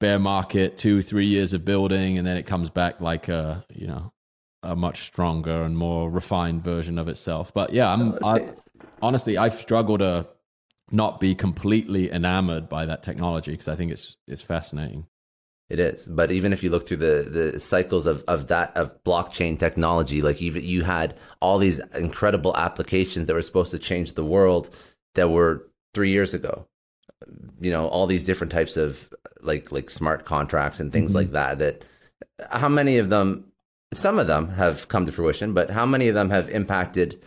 bear market, two, three years of building, and then it comes back like a, you know, a much stronger and more refined version of itself. But yeah, I'm. Uh, I, honestly, I struggle to not be completely enamored by that technology because I think it's it's fascinating. It is, but even if you look through the the cycles of of that of blockchain technology, like even you had all these incredible applications that were supposed to change the world that were three years ago. You know, all these different types of like like smart contracts and things Mhm. like that. That how many of them? Some of them have come to fruition, but how many of them have impacted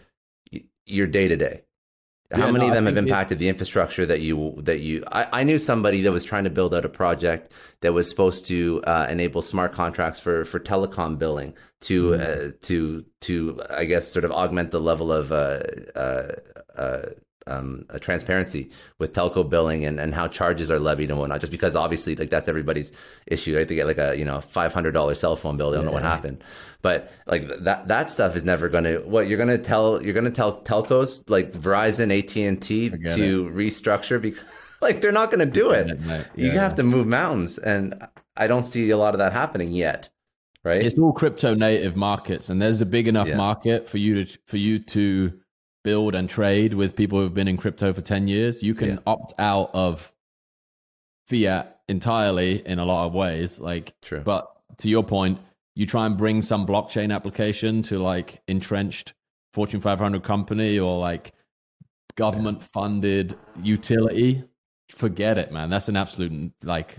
your day to day? How Yeah, many no, of them have think it- impacted the infrastructure that you that you? I, I knew somebody that was trying to build out a project that was supposed to uh, enable smart contracts for for telecom billing to Mm-hmm. uh, to to I guess sort of augment the level of uh, uh, uh, um, transparency with telco billing and, and how charges are levied and whatnot. Just because obviously like that's everybody's issue, right? They get like a you know five hundred dollar cell phone bill, they don't know what Yeah. happened. But like that that stuff is never going to what you're going to tell you're going to tell telcos like Verizon, AT and T to restructure because like they're not going to do it. it, mate. You Yeah, have to move mountains, and I don't see a lot of that happening yet. Right? It's all crypto native markets, and there's a big enough Yeah. market for you to for you to build and trade with people who've been in crypto for ten years. You can Yeah. opt out of fiat entirely in a lot of ways. Like, True. but to your point, you try and bring some blockchain application to like entrenched Fortune 500 company or like government funded utility. Forget it, man. That's an absolute like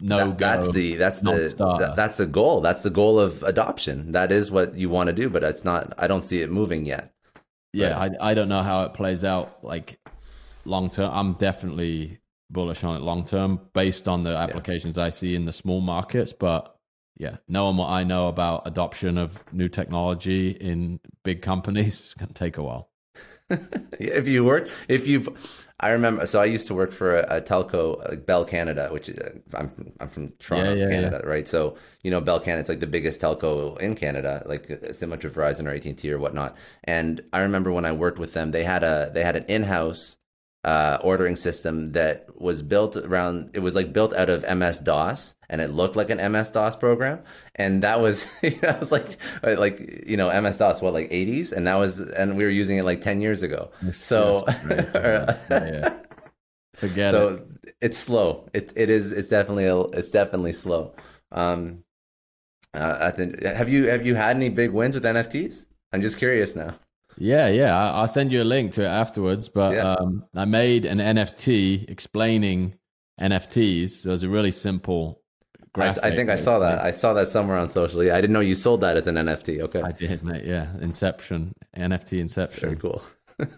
no That- that's the that's the that- that's the goal. That's the goal of adoption. That is what you want to do, but it's not. I don't see it moving yet. Yeah, I, I don't know how it plays out like long term. I'm definitely bullish on it long term based on the applications I see in the small markets. But yeah, knowing what I know about adoption of new technology in big companies can take a while. if you work, if you've, I remember. So I used to work for a, a telco, like Bell Canada, which is, I'm I'm from Toronto, Yeah, yeah, Canada, right? So you know, Bell Canada, it's like the biggest telco in Canada, like uh, similar to Verizon or AT and T or whatnot. And I remember when I worked with them, they had a they had an in house uh, ordering system that was built around. It was like built out of MS DOS, and it looked like an MS DOS program. And that was that was like like you know MS DOS, what like 80s, and that was and we were using it like 10 years ago. So That's yeah, yeah. Forget it. so it's slow. It it is. It's definitely a, it's definitely slow. Um, uh, that's have you have you had any big wins with NFTs? I'm just curious now. Yeah, yeah. I- I'll send you a link to it afterwards. But Yeah. um, I made an NFT explaining NFTs. So it was a really simple I, graphic. I think I saw that. I saw that somewhere on social. Yeah, I didn't know you sold that as an NFT. Okay, I did, mate. Yeah, Inception, NFT Inception. very cool.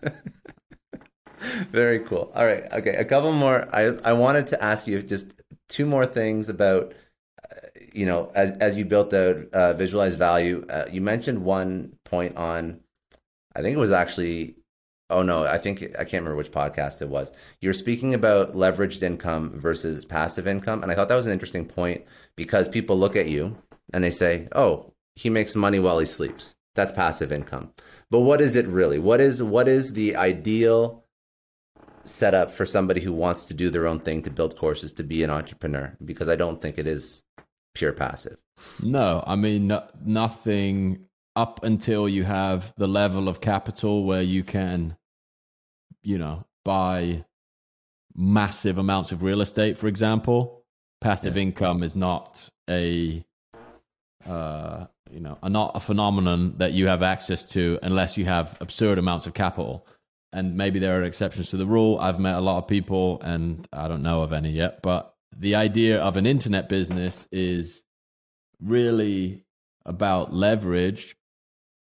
very cool. All right. Okay, a couple more. I I wanted to ask you just two more things about uh, you know as as you built out uh, visualize value. Uh, you mentioned one point on I think it was actually oh no, I think I can't remember which podcast it was. You were speaking about leveraged income versus passive income, and I thought that was an interesting point because people look at you and they say, "Oh, he makes money while he sleeps." That's passive income. But what is it really? What is what is the ideal setup for somebody who wants to do their own thing to build courses to be an entrepreneur? Because I don't think it is pure passive. No, I mean no, nothing up until you have the level of capital where you can, you know, buy massive amounts of real estate, for example. Passive Yeah. income is not a, uh, you know, a, not a phenomenon that you have access to unless you have absurd amounts of capital. And maybe there are exceptions to the rule. I've met a lot of people, and I don't know of any yet. But the idea of an internet business is really about leverage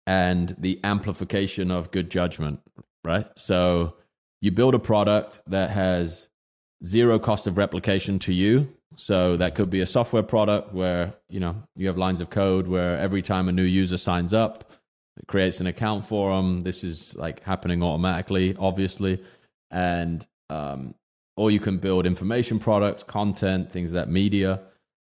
and the amplification of good judgment, right? So you build a product that has zero cost of replication to you. So that could be a software product where, you know, you have lines of code where every time a new user signs up, it creates an account for them. This is like happening automatically, obviously. And um, or you can build information products, content, things of that media,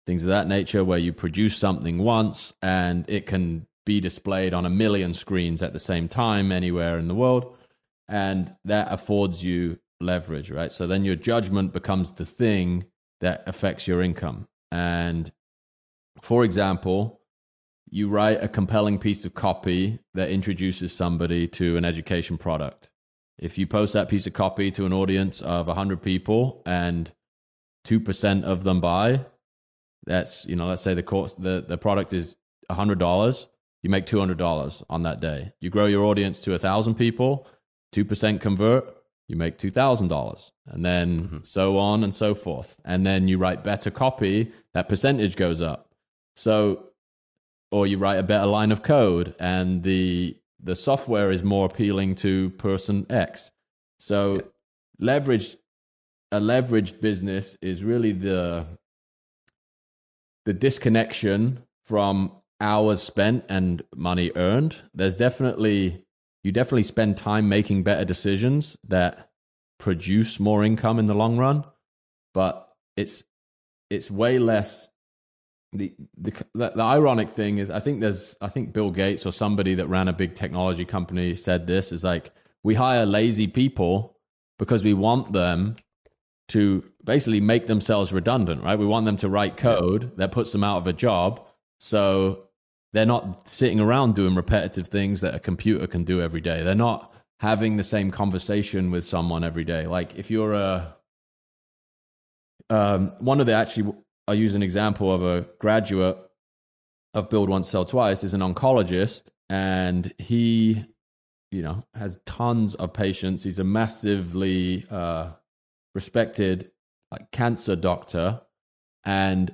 things of that nature, where you produce something once and it can be displayed on a million screens at the same time anywhere in the world. And that affords you leverage, right? So then your judgment becomes the thing that affects your income. And for example, you write a compelling piece of copy that introduces somebody to an education product. If you post that piece of copy to an audience of 100 people and 2% of them buy, that's, you know, let's say the course, the, the product is $100, you make $200 on that day. You grow your audience to 1,000 people, 2% convert, you make $2,000. And then Mm-hmm. so on and so forth. And then you write better copy, that percentage goes up. So, or you write a better line of code and the the software is more appealing to person X. So leverage a leveraged business is really the the disconnection from hours spent and money earned. There's definitely you definitely spend time making better decisions that produce more income in the long run, but it's it's way less the, the the the ironic thing is I think there's I think Bill Gates or somebody that ran a big technology company said this is like we hire lazy people because we want them to basically make themselves redundant, right? We want them to write code that puts them out of a job so they're not sitting around doing repetitive things that a computer can do every day. They're not having the same conversation with someone every day. Like if you're a um, one of the actually I use an example of a graduate of Build Once Sell Twice is an oncologist, and he, you know, has tons of patients. He's a massively uh, respected like cancer doctor, And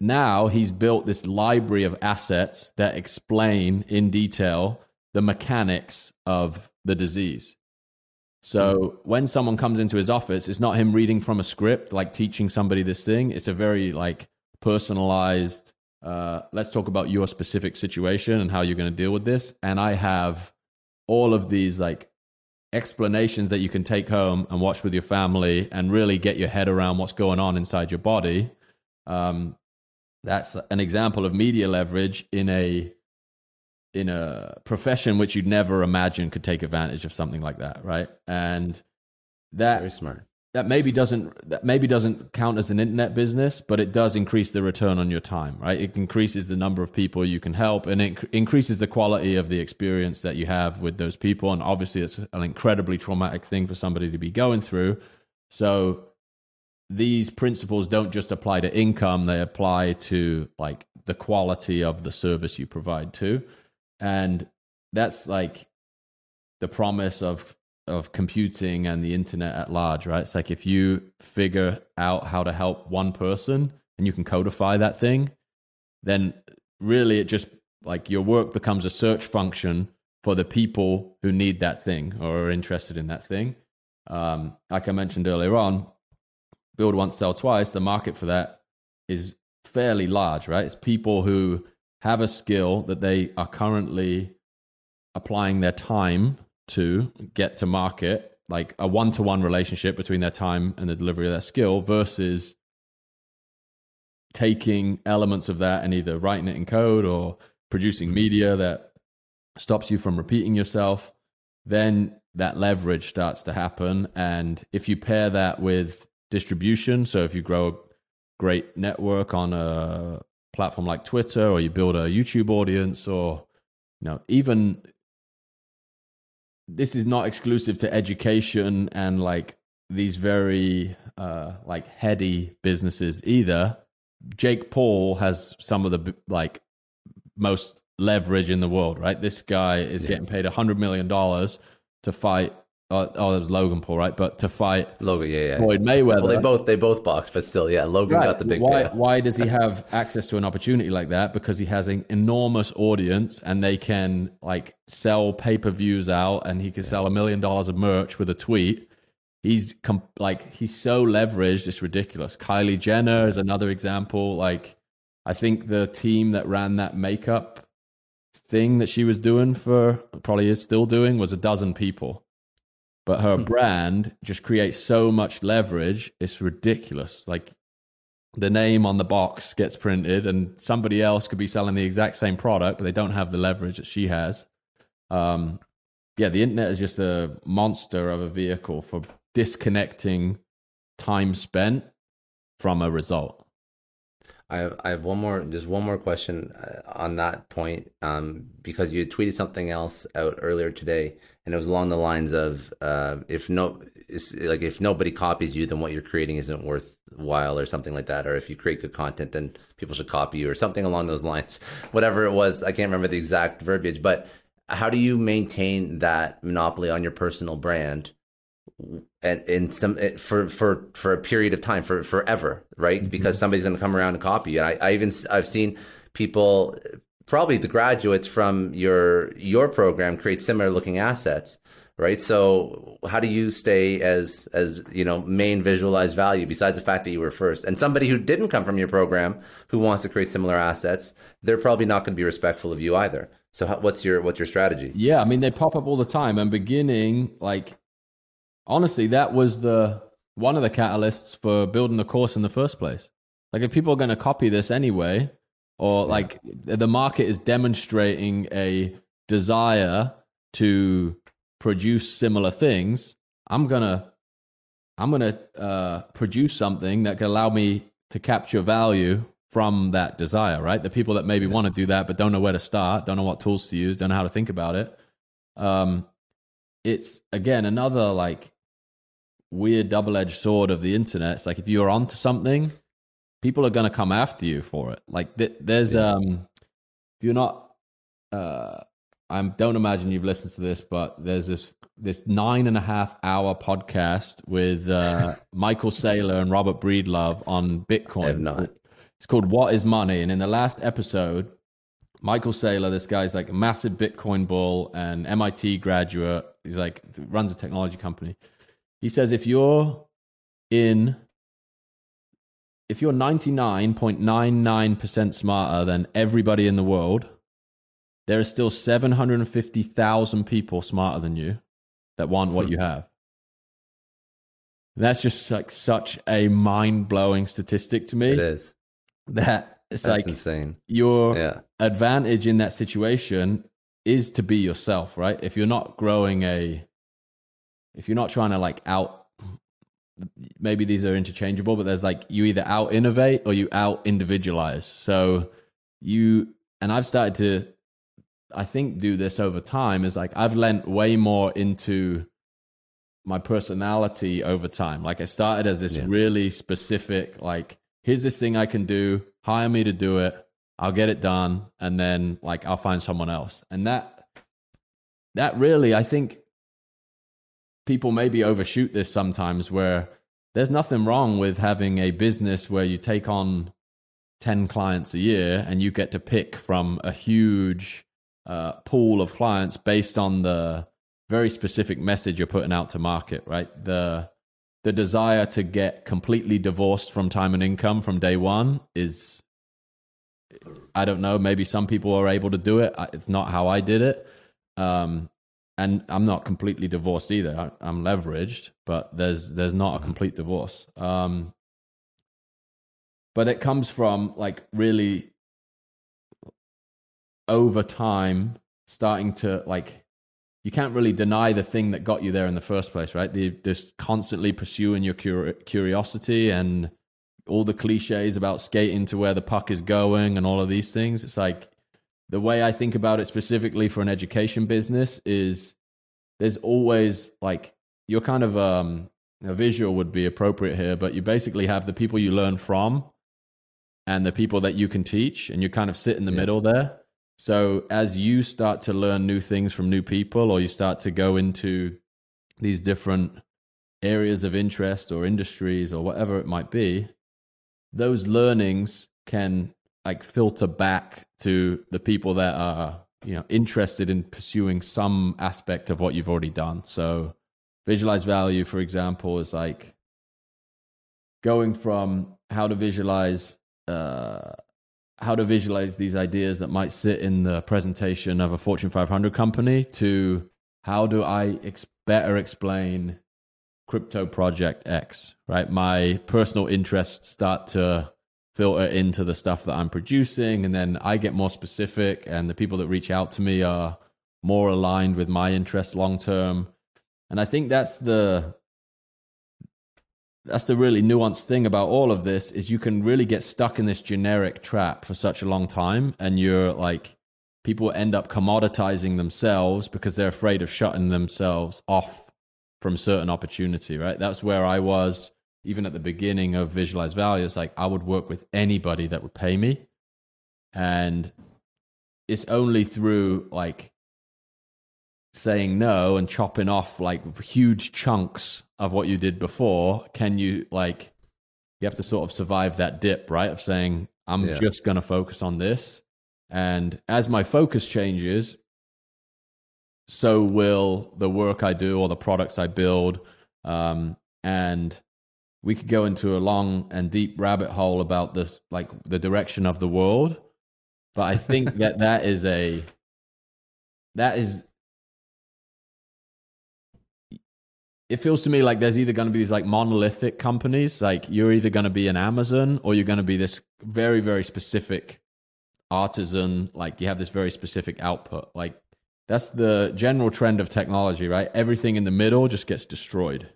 now he's built this library of assets that explain in detail the mechanics of the disease. So when someone comes into his office, it's not him reading from a script, like teaching somebody this thing. It's a very like personalized. Uh, let's talk about your specific situation and how you're going to deal with this. And I have all of these like explanations that you can take home and watch with your family and really get your head around what's going on inside your body. Um, that's an example of media leverage in a in a profession which you'd never imagine could take advantage of something like that, right? And that Very smart. that maybe doesn't that maybe doesn't count as an internet business, but it does increase the return on your time, right? It increases the number of people you can help, and it increases the quality of the experience that you have with those people. And obviously, it's an incredibly traumatic thing for somebody to be going through. So these principles don't just apply to income; they apply to like the quality of the service you provide too, and that's like the promise of of computing and the internet at large, right? It's like if you figure out how to help one person and you can codify that thing, then really it just like your work becomes a search function for the people who need that thing or are interested in that thing. Um, like I mentioned earlier on, build once, sell twice. The market for that is fairly large, right? It's people who have a skill that they are currently applying their time to get to market, like a one to one relationship between their time and the delivery of their skill versus taking elements of that and either writing it in code or producing media that stops you from repeating yourself, then that leverage starts to happen. And if you pair that with distribution, so if you grow a great network on a platform like Twitter or you build a YouTube audience or you know even this is not exclusive to education and like these very uh like heady businesses either. Jake paul has some of the like most leverage in the world right? This guy is Yeah. getting paid a hundred million dollars to fight oh, oh it was logan paul right but to fight Logan, yeah, yeah. floyd mayweather Well, they both they both box, but still, yeah. Logan got the big why, payout. why does he have access to an opportunity like that? Because he has an enormous audience and they can like sell pay per views out and he can sell a million dollars of merch with a tweet. He's like, he's so leveraged, it's ridiculous. Kylie Jenner is another example. Like, I think the team that ran that makeup thing that she was doing for probably is still doing was a dozen people but her brand just creates so much leverage it's ridiculous. Like the name on the box gets printed and somebody else could be selling the exact same product but they don't have the leverage that she has. Um, yeah the internet is just a monster of a vehicle for disconnecting time spent from a result I have I have one more just one more question uh, on that point um, because you tweeted something else out earlier today and it was along the lines of uh, if no like if nobody copies you then what you're creating isn't worthwhile or something like that or if you create good content then people should copy you or something along those lines whatever it was. I can't remember the exact verbiage but how do you maintain that monopoly on your personal brand and in some eh, for for for a period of time for forever right? Because somebody's going to come around and copy you. And I, I even i've seen people probably the graduates from your your program create similar looking assets right? So how do you stay as as you know main visualize value besides the fact that you were first? And somebody who didn't come from your program who wants to create similar assets they're probably not going to be respectful of you either. So how, what's your what's your strategy? Yeah, I mean they pop up all the time. And beginning, like honestly, that was the one of the catalysts for building the course in the first place. Like if people are going to copy this anyway, or like the market is demonstrating a desire to produce similar things, I'm gonna I'm gonna uh, produce something that can allow me to capture value from that desire, right? The people that maybe want to do that but don't know where to start, don't know what tools to use, don't know how to think about it. Um, it's again another like weird double-edged sword of the internet. It's like if you're onto something, people are going to come after you for it. Like th- there's um, if you're not uh, I don't imagine you've listened to this, but there's this this nine and a half hour podcast with uh, Michael Saylor and Robert Breedlove on Bitcoin. Not. It's called What is Money? And in the last episode, Michael Saylor, this guy's like a massive Bitcoin bull and MIT graduate. He's like runs a technology company. He says if you're in if you're 99.99% smarter than everybody in the world, there are still 750,000 people smarter than you that want what Hmm. you have. And that's just like such a mind blowing statistic to me It is. that it's That's like insane. your Yeah. advantage in that situation is to be yourself, right? If you're not growing a, if you're not trying to like out, maybe these are interchangeable, but there's like you either out innovate or you out individualize. So you, and I've started to, I think, do this over time is like I've lent way more into my personality over time. Like I started as this Yeah. really specific, like, here's this thing I can do, hire me to do it. I'll get it done and then like I'll find someone else. And that that really I think people maybe overshoot this sometimes where there's nothing wrong with having a business where you take on 10 clients a year and you get to pick from a huge uh, pool of clients based on the very specific message you're putting out to market, right? The the desire to get completely divorced from time and income from day one is I don't know. Maybe some people are able to do it. It's not how I did it. Um, and I'm not completely divorced either. I, I'm leveraged, but there's there's not a complete divorce. Um, but it comes from like really over time starting to like you can't really deny the thing that got you there in the first place, right? The just constantly pursuing your cur- curiosity and all the cliches about skating to where the puck is going and all of these things. It's like the way I think about it specifically for an education business is there's always like you're kind of um a visual would be appropriate here, but you basically have the people you learn from and the people that you can teach, and you kind of sit in the Yeah. middle there. So as you start to learn new things from new people, or you start to go into these different areas of interest or industries or whatever it might be, those learnings can like filter back to the people that are you know interested in pursuing some aspect of what you've already done. So visualize value, for example, is like going from how to visualize uh, how to visualize these ideas that might sit in the presentation of a Fortune 500 company to how do I ex- better explain crypto project X, right? My personal interests start to filter into the stuff that I'm producing, and then I get more specific, and the people that reach out to me are more aligned with my interests long term. And I think that's the that's the really nuanced thing about all of this is you can really get stuck in this generic trap for such a long time and you're like people end up commoditizing themselves because they're afraid of shutting themselves off from certain opportunity right that's where i was even at the beginning of visualize value it's like i would work with anybody that would pay me. And it's only through like saying no and chopping off like huge chunks of what you did before can you like you have to sort of survive that dip right? Of saying i'm Yeah. just going to focus on this. And as my focus changes so will the work i do or the products i build um, and we could go into a long and deep rabbit hole about this like the direction of the world but i think that that is a that is it feels to me like there's either going to be these like monolithic companies like you're either going to be an amazon or you're going to be this very very specific artisan like you have this very specific output. Like that's the general trend of technology right? Everything in the middle just gets destroyed.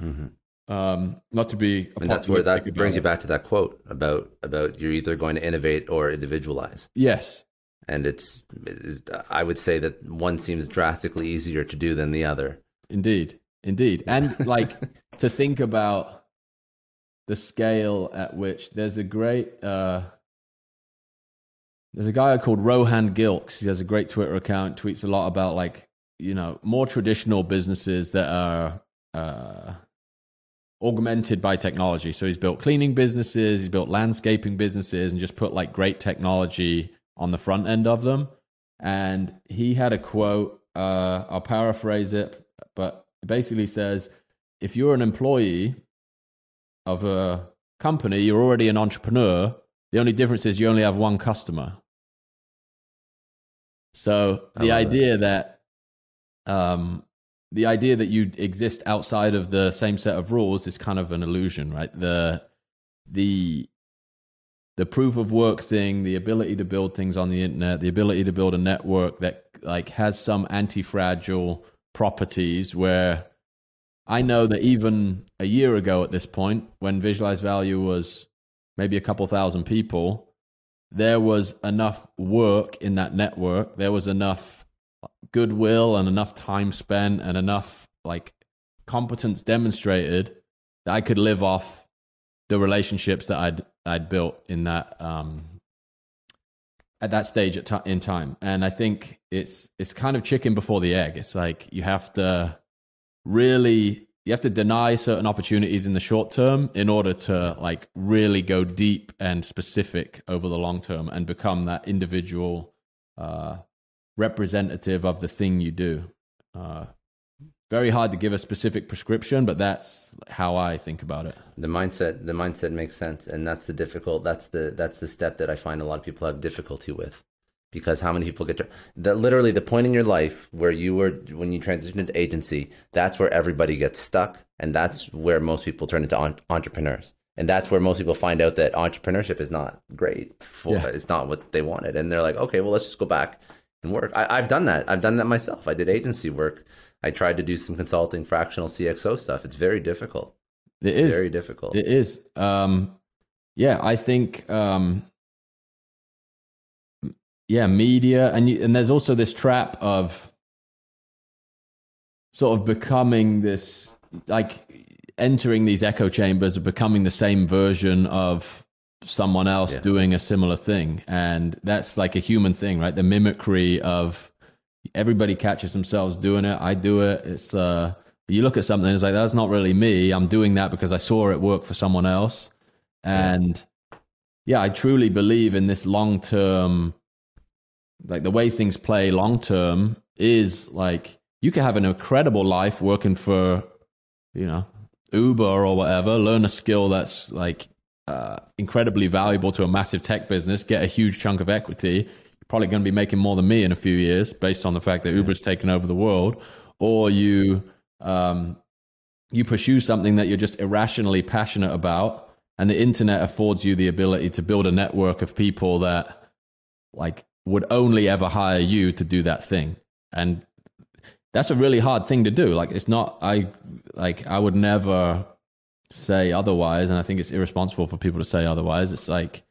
Mhm. Um not to be And that's where that brings you back to that quote about about you're either going to innovate or individualize. yes And it's, it's I would say that one seems drastically easier to do than the other. Indeed, indeed, and like to think about the scale at which there's a great uh, there's a guy called Rohan Gilkes. He has a great Twitter account. Tweets a lot about like you know more traditional businesses that are uh, augmented by technology. So he's built cleaning businesses, he's built landscaping businesses, and just put like great technology on the front end of them. And he had a quote. Uh, I'll paraphrase it, but it basically says, "If you're an employee of a company, you're already an entrepreneur." The only difference is you only have one customer. So the idea that, that um, the idea that you exist outside of the same set of rules is kind of an illusion, right? The the the proof of work thing, the ability to build things on the internet, the ability to build a network that like has some anti-fragile properties where I know that even a year ago at this point, when visualized value was maybe a couple thousand people, there was enough work in that network. There was enough goodwill and enough time spent and enough like competence demonstrated that I could live off the relationships that I'd I'd built in that um, at that stage at t- in time. And I think it's it's kind of chicken before the egg. It's like you have to really you have to deny certain opportunities in the short term in order to like really go deep and specific over the long term and become that individual uh, representative of the thing you do. Uh, very hard to give a specific prescription, but that's how I think about it. The mindset, the mindset makes sense, and that's the difficult. That's the that's the step that I find a lot of people have difficulty with because how many people get to that literally the point in your life where you were when you transitioned to agency that's where everybody gets stuck and that's where most people turn into on, entrepreneurs and that's where most people find out that entrepreneurship is not great for, yeah. it's not what they wanted and they're like okay well let's just go back and work. I, i've done that. I've done that myself. I did agency work. I tried to do some consulting fractional cxo stuff. It's very difficult. It is. Very difficult. It is. Um yeah i think um yeah, media, and you, and there's also this trap of sort of becoming this like entering these echo chambers of becoming the same version of someone else yeah. doing a similar thing. And that's like a human thing right? The mimicry of everybody catches themselves doing it. I do it. It's uh you look at something it's like that's not really me. I'm doing that because i saw it work for someone else. And yeah, yeah i truly believe in this long term like the way things play long term is like you can have an incredible life working for you know uber or whatever learn a skill that's like uh, incredibly valuable to a massive tech business get a huge chunk of equity you're probably going to be making more than me in a few years based on the fact that yeah. uber's taken over the world or you um, you pursue something that you're just irrationally passionate about and the internet affords you the ability to build a network of people that like would only ever hire you to do that thing. And that's a really hard thing to do. Like it's not I like I would never say otherwise and I think it's irresponsible for people to say otherwise. It's like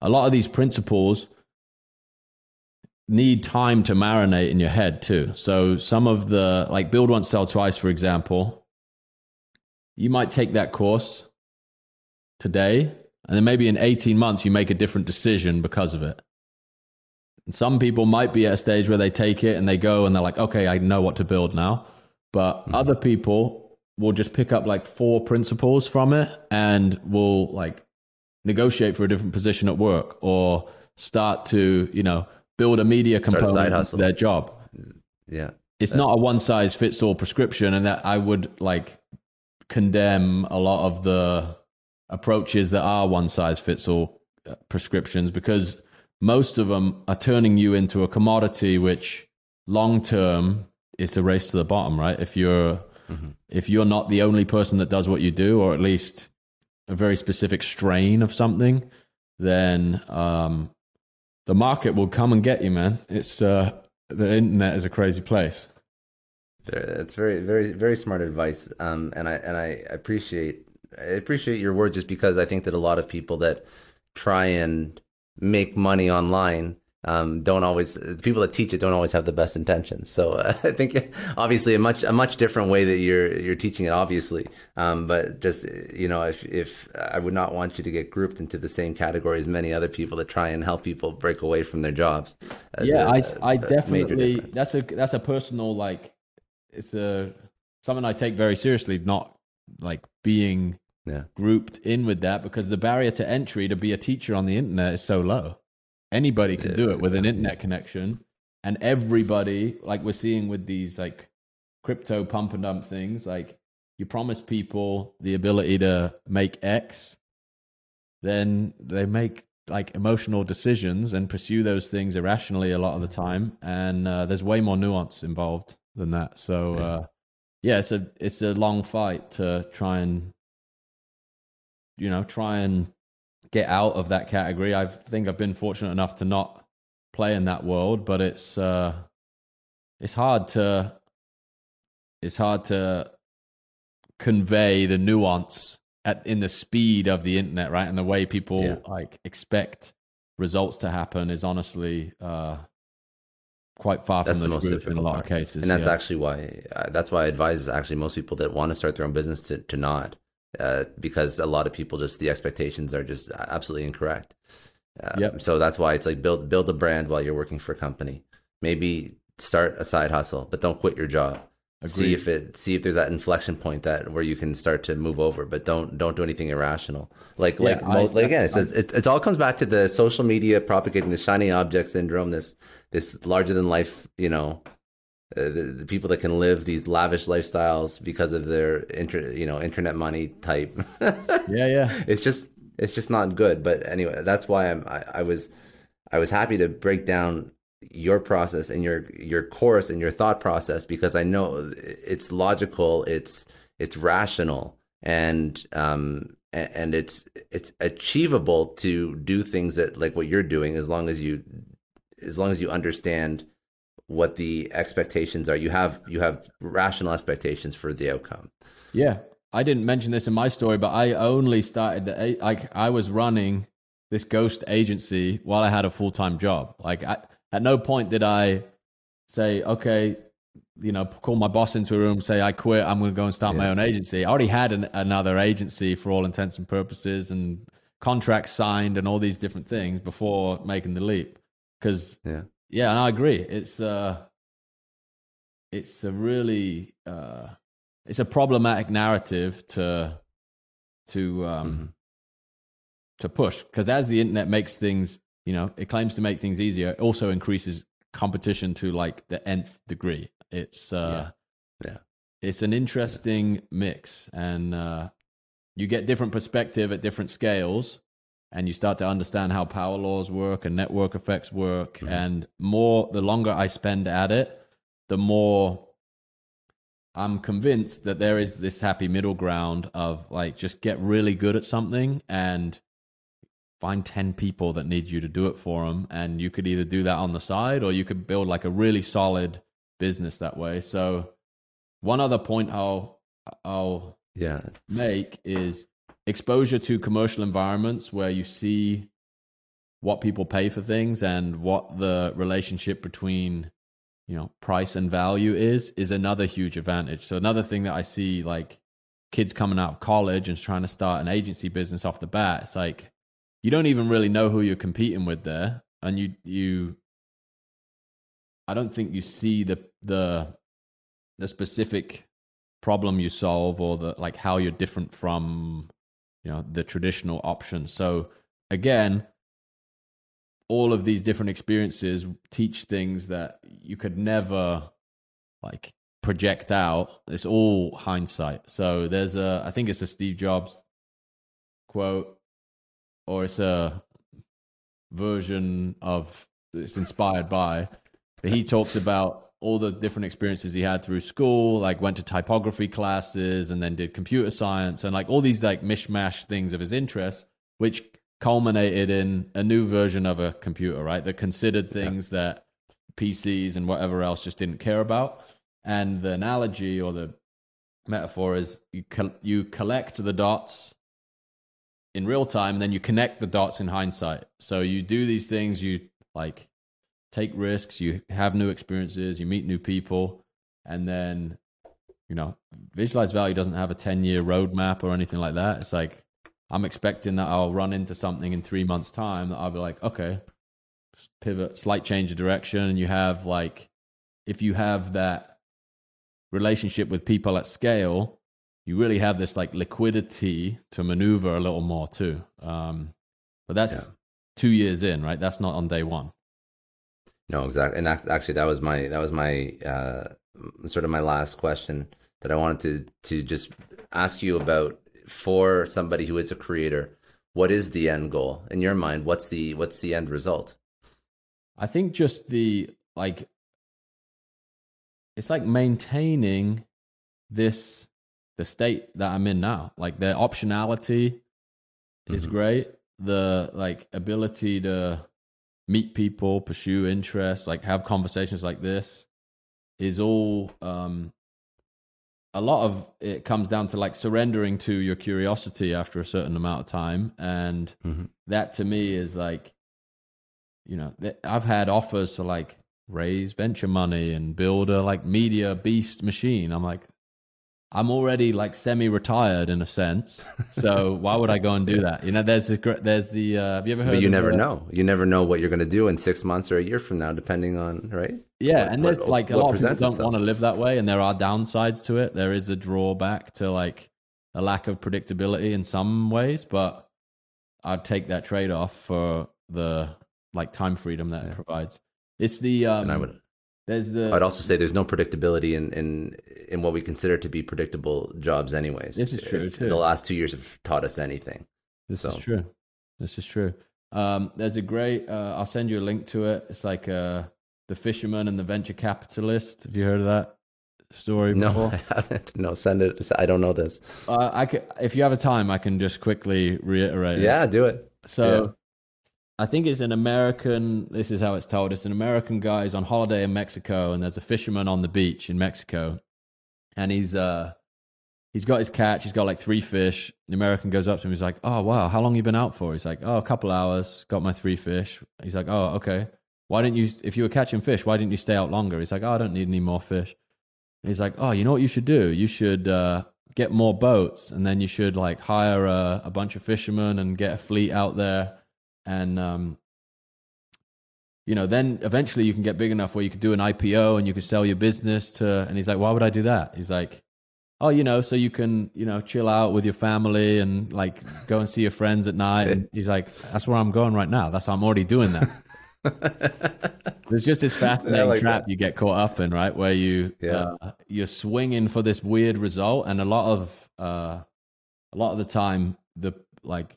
a lot of these principles need time to marinate in your head too. So some of the like build once sell twice for example, you might take that course today and then maybe in 18 months you make a different decision because of it. Some people might be at a stage where they take it and they go and they're like, okay, I know what to build now. But mm-hmm. other people will just pick up like four principles from it and we'll like negotiate for a different position at work or start to, you know, build a media component of their job. Yeah. It's not a one size fits all prescription. And that I would like condemn a lot of the approaches that are one size fits all uh, prescriptions because most of them are turning you into a commodity, which long term it's a race to the bottom, right? If you're mm-hmm. if you're not the only person that does what you do, or at least a very specific strain of something, then um, the market will come and get you, man. It's uh, the internet is a crazy place. It's very, very, very smart advice, um, and I and I appreciate I appreciate your words just because I think that a lot of people that try and make money online um, don't always the people that teach it don't always have the best intentions. So uh, I think obviously a much a much different way that you're you're teaching it, obviously. Um, but just you know, if if I would not want you to get grouped into the same category as many other people that try and help people break away from their jobs. Yeah, a, I I definitely that's a that's a personal like it's a something I take very seriously. Not like being yeah. grouped in with that because the barrier to entry to be a teacher on the internet is so low. Anybody can do it with an internet connection, and everybody, like we're seeing with these like crypto pump and dump things, like you promise people the ability to make X, then they make like emotional decisions and pursue those things irrationally a lot of the time, and uh, there's way more nuance involved than that. So, uh, yeah, it's a it's a long fight to try and you know try and get out of that category. I think I've been fortunate enough to not play in that world, but it's uh, it's hard to it's hard to convey the nuance at in the speed of the internet, right? And the way people yeah. like expect results to happen is honestly uh, quite far that's from the, the truth in a lot part. of cases. And that's yeah. actually why uh, that's why I advise actually most people that want to start their own business to to not uh, because a lot of people just the expectations are just absolutely incorrect. Uh, yep. So that's why it's like build build a brand while you're working for a company. Maybe start a side hustle, but don't quit your job. Agreed. See if it see if there's that inflection point that where you can start to move over, but don't don't do anything irrational. Like yeah, like, I, like again, it's a, it, it all comes back to the social media propagating the shiny object syndrome. This this larger than life, you know, uh, the, the, people that can live these lavish lifestyles because of their inter, you know internet money type. yeah, yeah. It's just it's just not good. But anyway, that's why I'm I, I was I was happy to break down your process and your your course and your thought process because I know it's logical, it's it's rational, and um and it's it's achievable to do things that like what you're doing as long as you as long as you understand what the expectations are. You have you have rational expectations for the outcome. Yeah, I didn't mention this in my story, but I only started like I was running this ghost agency while I had a full time job. Like I, at no point did I say, okay, you know, call my boss into a room, say I quit, I'm going to go and start yeah. my own agency. I already had an, another agency for all intents and purposes, and contracts signed and all these different things before making the leap. Because yeah yeah, and I agree. It's uh, it's a really uh, it's a problematic narrative to to um, mm-hmm. to push because as the internet makes things, you know, it claims to make things easier. It also increases competition to like the nth degree. It's uh, yeah, yeah. it's an interesting yeah. mix, and uh, you get different perspective at different scales and you start to understand how power laws work and network effects work mm-hmm. and more the longer i spend at it the more i'm convinced that there is this happy middle ground of like just get really good at something and find 10 people that need you to do it for them and you could either do that on the side or you could build like a really solid business that way. So one other point i'll i'll yeah. make is exposure to commercial environments where you see what people pay for things and what the relationship between you know price and value is is another huge advantage. So another thing that i see like kids coming out of college and trying to start an agency business off the bat it's like you don't even really know who you're competing with there and you you i don't think you see the the the specific problem you solve or the like how you're different from you know the traditional options. So again all of these different experiences teach things that you could never like project out. It's all hindsight. So there's a i think it's a steve jobs quote or it's a version of it's inspired by but he talks about all the different experiences he had through school, like went to typography classes and then did computer science and like all these like mishmash things of his interests, which culminated in a new version of a computer, right? That considered things yeah. that PCs and whatever else just didn't care about. And the analogy or the metaphor is you co- you collect the dots in real time and then you connect the dots in hindsight. So you do these things, you like take risks, you have new experiences, you meet new people, and then you know, visualize value doesn't have a 10 year roadmap or anything like that. It's like I'm expecting that I'll run into something in three months' time that I'll be like, okay, pivot, slight change of direction. And you have like, if you have that relationship with people at scale, you really have this like liquidity to maneuver a little more too. Um, but that's yeah. two years in, right? That's not on day one. No, exactly. And actually, that was my that was my uh, sort of my last question that I wanted to to just ask you about for somebody who is a creator. What is the end goal in your mind? What's the what's the end result? I think just the like it's like maintaining this the state that I'm in now. Like the optionality is mm-hmm. great. The like ability to meet people, pursue interests, like have conversations like this is all um a lot of it comes down to like surrendering to your curiosity after a certain amount of time and mm-hmm. that to me is like you know i've had offers to like raise venture money and build a like media beast machine i'm like I'm already like semi-retired in a sense, so why would I go and do that? You know, there's the there's the. Uh, have you ever heard? But you never the, know. You never know what you're going to do in six months or a year from now, depending on right. Yeah, what, and there's what, like a lot of people don't want to live that way, and there are downsides to it. There is a drawback to like a lack of predictability in some ways, but I'd take that trade-off for the like time freedom that yeah. it provides. It's the um, and I would there's the. I'd also say there's no predictability in in in what we consider to be predictable jobs, anyways. This is true too. The last two years have taught us anything. This so. is true. This is true. Um, there's a great. Uh, I'll send you a link to it. It's like uh, the fisherman and the venture capitalist. Have you heard of that story before? No, I haven't. No, send it. I don't know this. Uh, I can, if you have a time, I can just quickly reiterate. Yeah, it. do it. So I think it's an American. This is how it's told. It's an American guy who's on holiday in Mexico, and there's a fisherman on the beach in Mexico, and he's uh he's got his catch. He's got like three fish. The American goes up to him. He's like, "Oh wow, how long you been out for?" He's like, "Oh, a couple hours. Got my three fish." He's like, "Oh, okay. Why didn't you? If you were catching fish, why didn't you stay out longer?" He's like, "Oh, I don't need any more fish." And he's like, "Oh, you know what you should do? You should uh, get more boats, and then you should like hire a, a bunch of fishermen and get a fleet out there." And um, you know, then eventually you can get big enough where you could do an IPO and you could sell your business to. And he's like, why would I do that? He's like, oh, you know, so you can, you know, chill out with your family and like go and see your friends at night. And he's like, that's where I'm going right now. That's how I'm already doing that. There's just this fascinating like trap that. you get caught up in, right? Where you yeah. uh, you're swinging for this weird result, and a lot of uh, a lot of the time, the like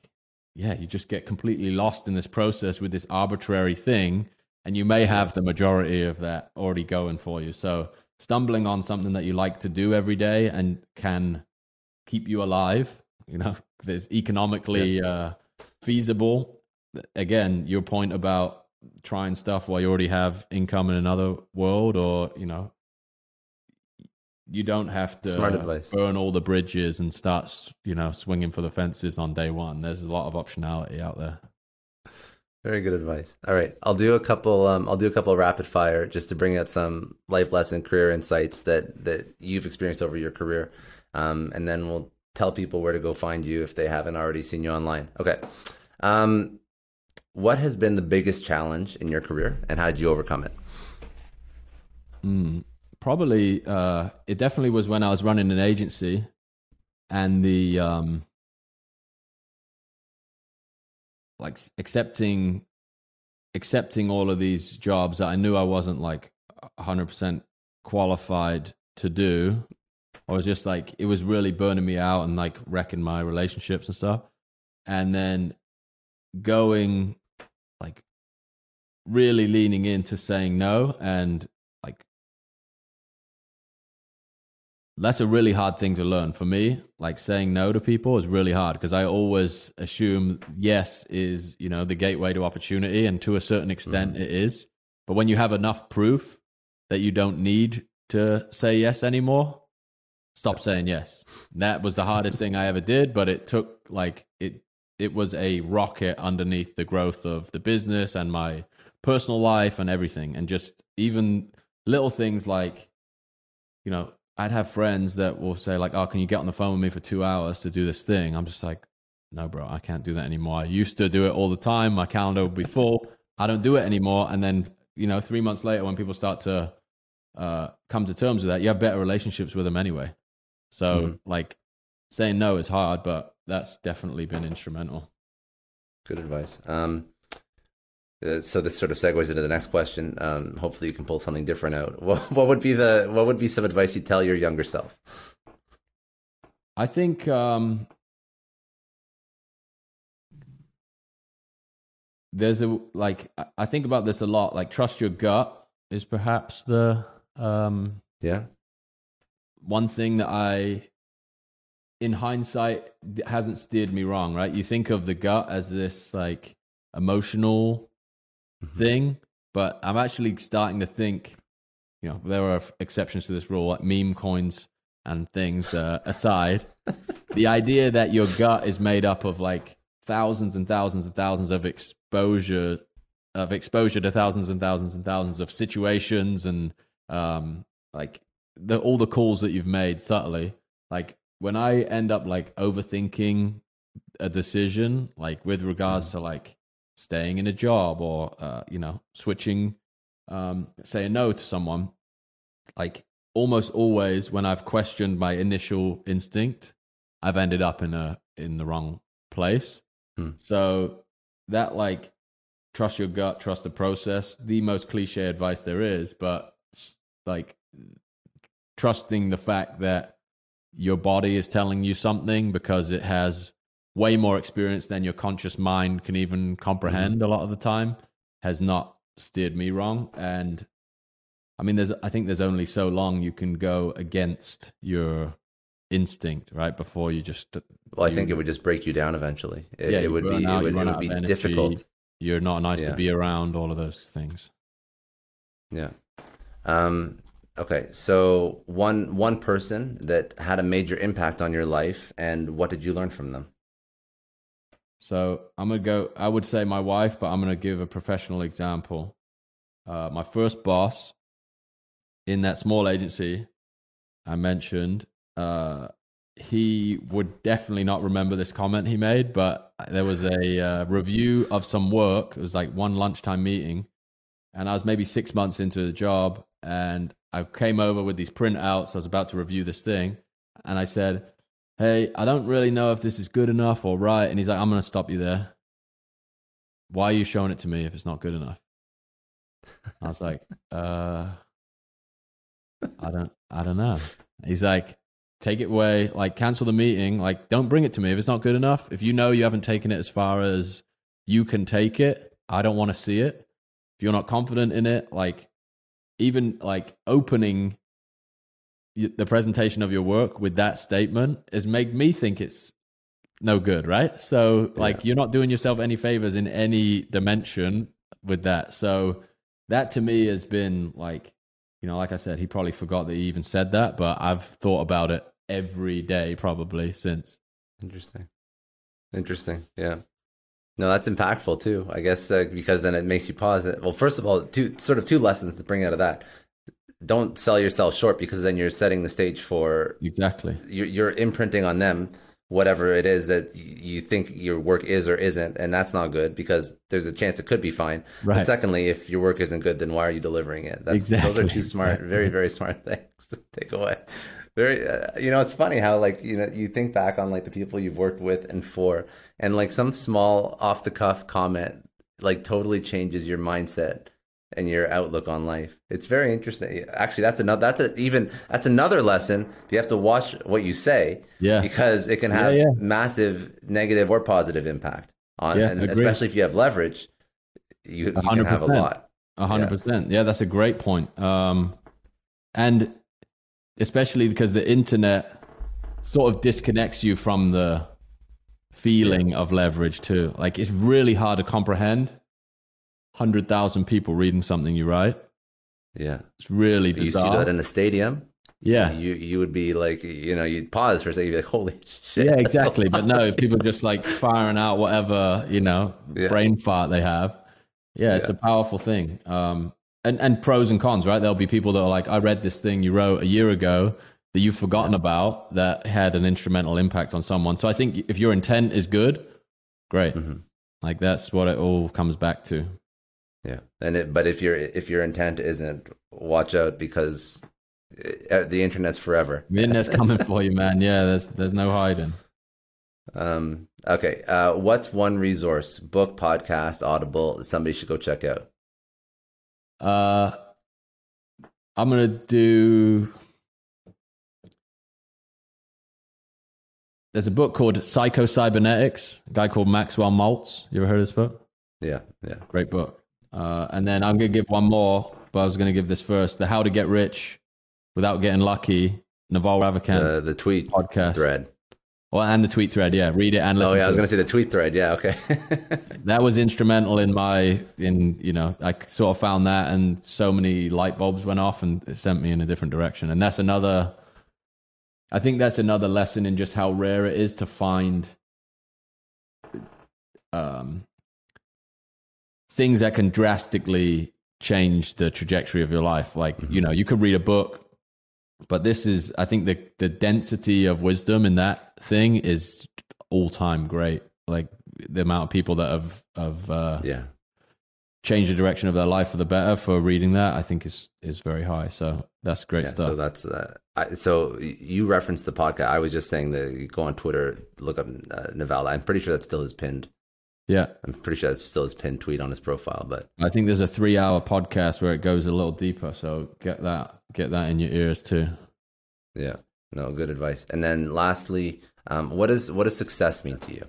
yeah, you just get completely lost in this process with this arbitrary thing, and you may have the majority of that already going for you. So, stumbling on something that you like to do every day and can keep you alive, you know, that's economically yeah. uh, feasible. Again, your point about trying stuff while you already have income in another world, or you know, you don't have to burn all the bridges and start, you know, swinging for the fences on day one. There's a lot of optionality out there. Very good advice. All right, I'll do a couple. Um, I'll do a couple rapid fire just to bring out some life lesson, career insights that that you've experienced over your career, um, and then we'll tell people where to go find you if they haven't already seen you online. Okay. Um, what has been the biggest challenge in your career, and how did you overcome it? Mm, probably uh, it definitely was when I was running an agency, and the um, like accepting accepting all of these jobs that I knew I wasn't like 100% qualified to do. I was just like it was really burning me out and like wrecking my relationships and stuff. And then going like really leaning into saying no and that's a really hard thing to learn. For me like saying no to people is really hard because i always assume yes is you know the gateway to opportunity and to a certain extent mm. it is. But when you have enough proof that you don't need to say yes anymore stop saying yes. That was the hardest thing i ever did but it took like it it was a rocket underneath the growth of the business and my personal life and everything, and just even little things like, you know, I'd have friends that will say like, "Oh, can you get on the phone with me for two hours to do this thing?" I'm just like, "No, bro, I can't do that anymore. I used to do it all the time. My calendar would be full. I don't do it anymore." And then, you know, three months later, when people start to uh, come to terms with that, you have better relationships with them anyway. So, mm-hmm. like, saying no is hard, but that's definitely been instrumental. Good advice. Um, uh, so this sort of segues into the next question. Um, hopefully, you can pull something different out. What, what, would be the what would be some advice you'd tell your younger self? I think um, there's a like I think about this a lot. Like trust your gut is perhaps the um, yeah one thing that I in hindsight hasn't steered me wrong. Right? You think of the gut as this like emotional mm-hmm. thing, but I'm actually starting to think. You know, there are exceptions to this rule, like meme coins and things uh, aside. the idea that your gut is made up of like thousands and thousands and thousands of exposure of exposure to thousands and thousands and thousands of situations and um like the all the calls that you've made subtly like when i end up like overthinking a decision like with regards mm. to like staying in a job or uh, you know switching um saying no to someone like almost always when i've questioned my initial instinct i've ended up in a in the wrong place Hmm. So that like trust your gut, trust the process, the most cliche advice there is, but like trusting the fact that your body is telling you something because it has way more experience than your conscious mind can even comprehend mm-hmm. a lot of the time has not steered me wrong and i mean there's i think there's only so long you can go against your instinct, right? Before you just. Well, I think it would just break you down eventually. It, yeah, it would be out, it would, it would be energy, difficult. You're not nice yeah. to be around. All of those things. Yeah. Um, okay, so one one person that had a major impact on your life, and what did you learn from them? So I'm gonna go. I would say my wife, but I'm gonna give a professional example. Uh, my first boss in that small agency I mentioned uh, he would definitely not remember this comment he made, but there was a uh, review of some work. It was like one lunchtime meeting, and I was maybe six months into the job, and I came over with these printouts. I was about to review this thing, and I said, "Hey, I don't really know if this is good enough or right." And he's like, "I'm going to stop you there. Why are you showing it to me if it's not good enough?" I was like, "Uh, I don't, I don't know." He's like, take it away, like cancel the meeting, like don't bring it to me if it's not good enough. If you know you haven't taken it as far as you can take it, I don't want to see it. If you're not confident in it, like even like opening the presentation of your work with that statement has made me think it's no good, right? So like yeah. you're not doing yourself any favors in any dimension with that. So that to me has been like you know, like I said, he probably forgot that he even said that, but I've thought about it every day probably since. Interesting. Interesting. Yeah. No, that's impactful too. I guess uh, because then it makes you pause it. Well, first of all, two sort of two lessons to bring out of that. Don't sell yourself short because then you're setting the stage for exactly. You're, you're imprinting on them whatever it is that you think your work is or isn't, and that's not good because there's a chance it could be fine. Right. But secondly, if your work isn't good, then why are you delivering it? That's, exactly. Those are two smart, very very smart things to take away. Very, uh, you know, it's funny how like you know you think back on like the people you've worked with and for, and like some small off the cuff comment like totally changes your mindset and your outlook on life. It's very interesting. Actually, that's another that's a, even that's another lesson. You have to watch what you say, yeah, because it can have yeah, yeah. massive negative or positive impact on, yeah, and agreed. especially if you have leverage, you, you can have a lot. A hundred percent. Yeah, that's a great point. Um, and especially because the internet sort of disconnects you from the feeling of leverage too. Like it's really hard to comprehend hundred thousand people reading something you write. Yeah, it's really bizarre. You see that in a stadium. Yeah, you you would be like, you know, you'd pause for a second, you'd be like, "Holy shit!" Yeah, exactly. But no, if people just like firing out whatever you know yeah. brain fart they have, Yeah, it's Yeah. a powerful thing. Um, and and pros and cons, right? There'll be people that are like, I read this thing you wrote a year ago that you've forgotten about that had an instrumental impact on someone. So I think if your intent is good, great. Mhm. Like that's what it all comes back to. Yeah, and it, but if your if your intent isn't, watch out because uh, the internet's forever. The internet's coming for you, man. Yeah, there's there's no hiding. Um, okay, uh, what's one resource, book, podcast, Audible that somebody should go check out? Uh, I'm gonna do. There's a book called Psycho Cybernetics. A guy called Maxwell Maltz. You ever heard of this book? Yeah, yeah. Great book. Uh, and then I'm gonna give one more, but I was gonna give this first: the How to Get Rich Without Getting Lucky. Naval Ravikant The the tweet podcast. thread. Well, and the tweet thread. Yeah, read it and listen. Oh yeah, I was gonna say the tweet thread. Yeah, okay. that was instrumental in my in you know i sort of found that and so many light bulbs went off and it sent me in a different direction and that's another i think that's another lesson in just how rare it is to find um things that can drastically change the trajectory of your life like you know you could read a book but this is i think the the density of wisdom in that thing is all time great like the amount of people that have have uh, yeah, changed the direction of their life for the better for reading that i think is is very high so that's great yeah. stuff So that's uh, I, so you referenced the podcast. I was just saying that you go on Twitter, look up uh. I'm pretty sure that's still his pinned. Yeah I'm pretty sure that's still his pinned tweet on his profile. But i think there's a three hour podcast where it goes a little deeper so get that get that in your ears too yeah, no, good advice. And then lastly, um, what is what does success mean to you?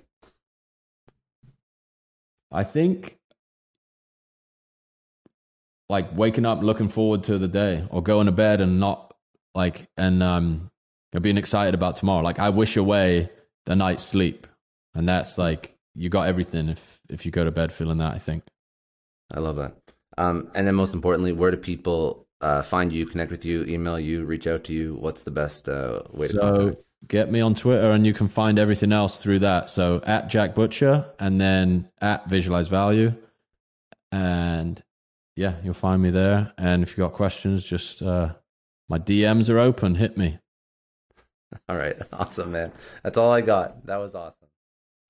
I think like waking up looking forward to the day or going to bed and not like and um being excited about tomorrow. Like I wish away the night's sleep. And that's like you got everything if if you go to bed feeling that, I think. I love that. Um, and then most importantly, where do people uh, find you, connect with you, email you, reach out to you? What's the best uh, way to So contact? get me on Twitter and you can find everything else through that. So at Jack Butcher and then at Visualize Value. And yeah, you'll find me there. And if you've got questions, just uh my DMs are open. Hit me. All right, awesome, man. That's all I got. That was awesome.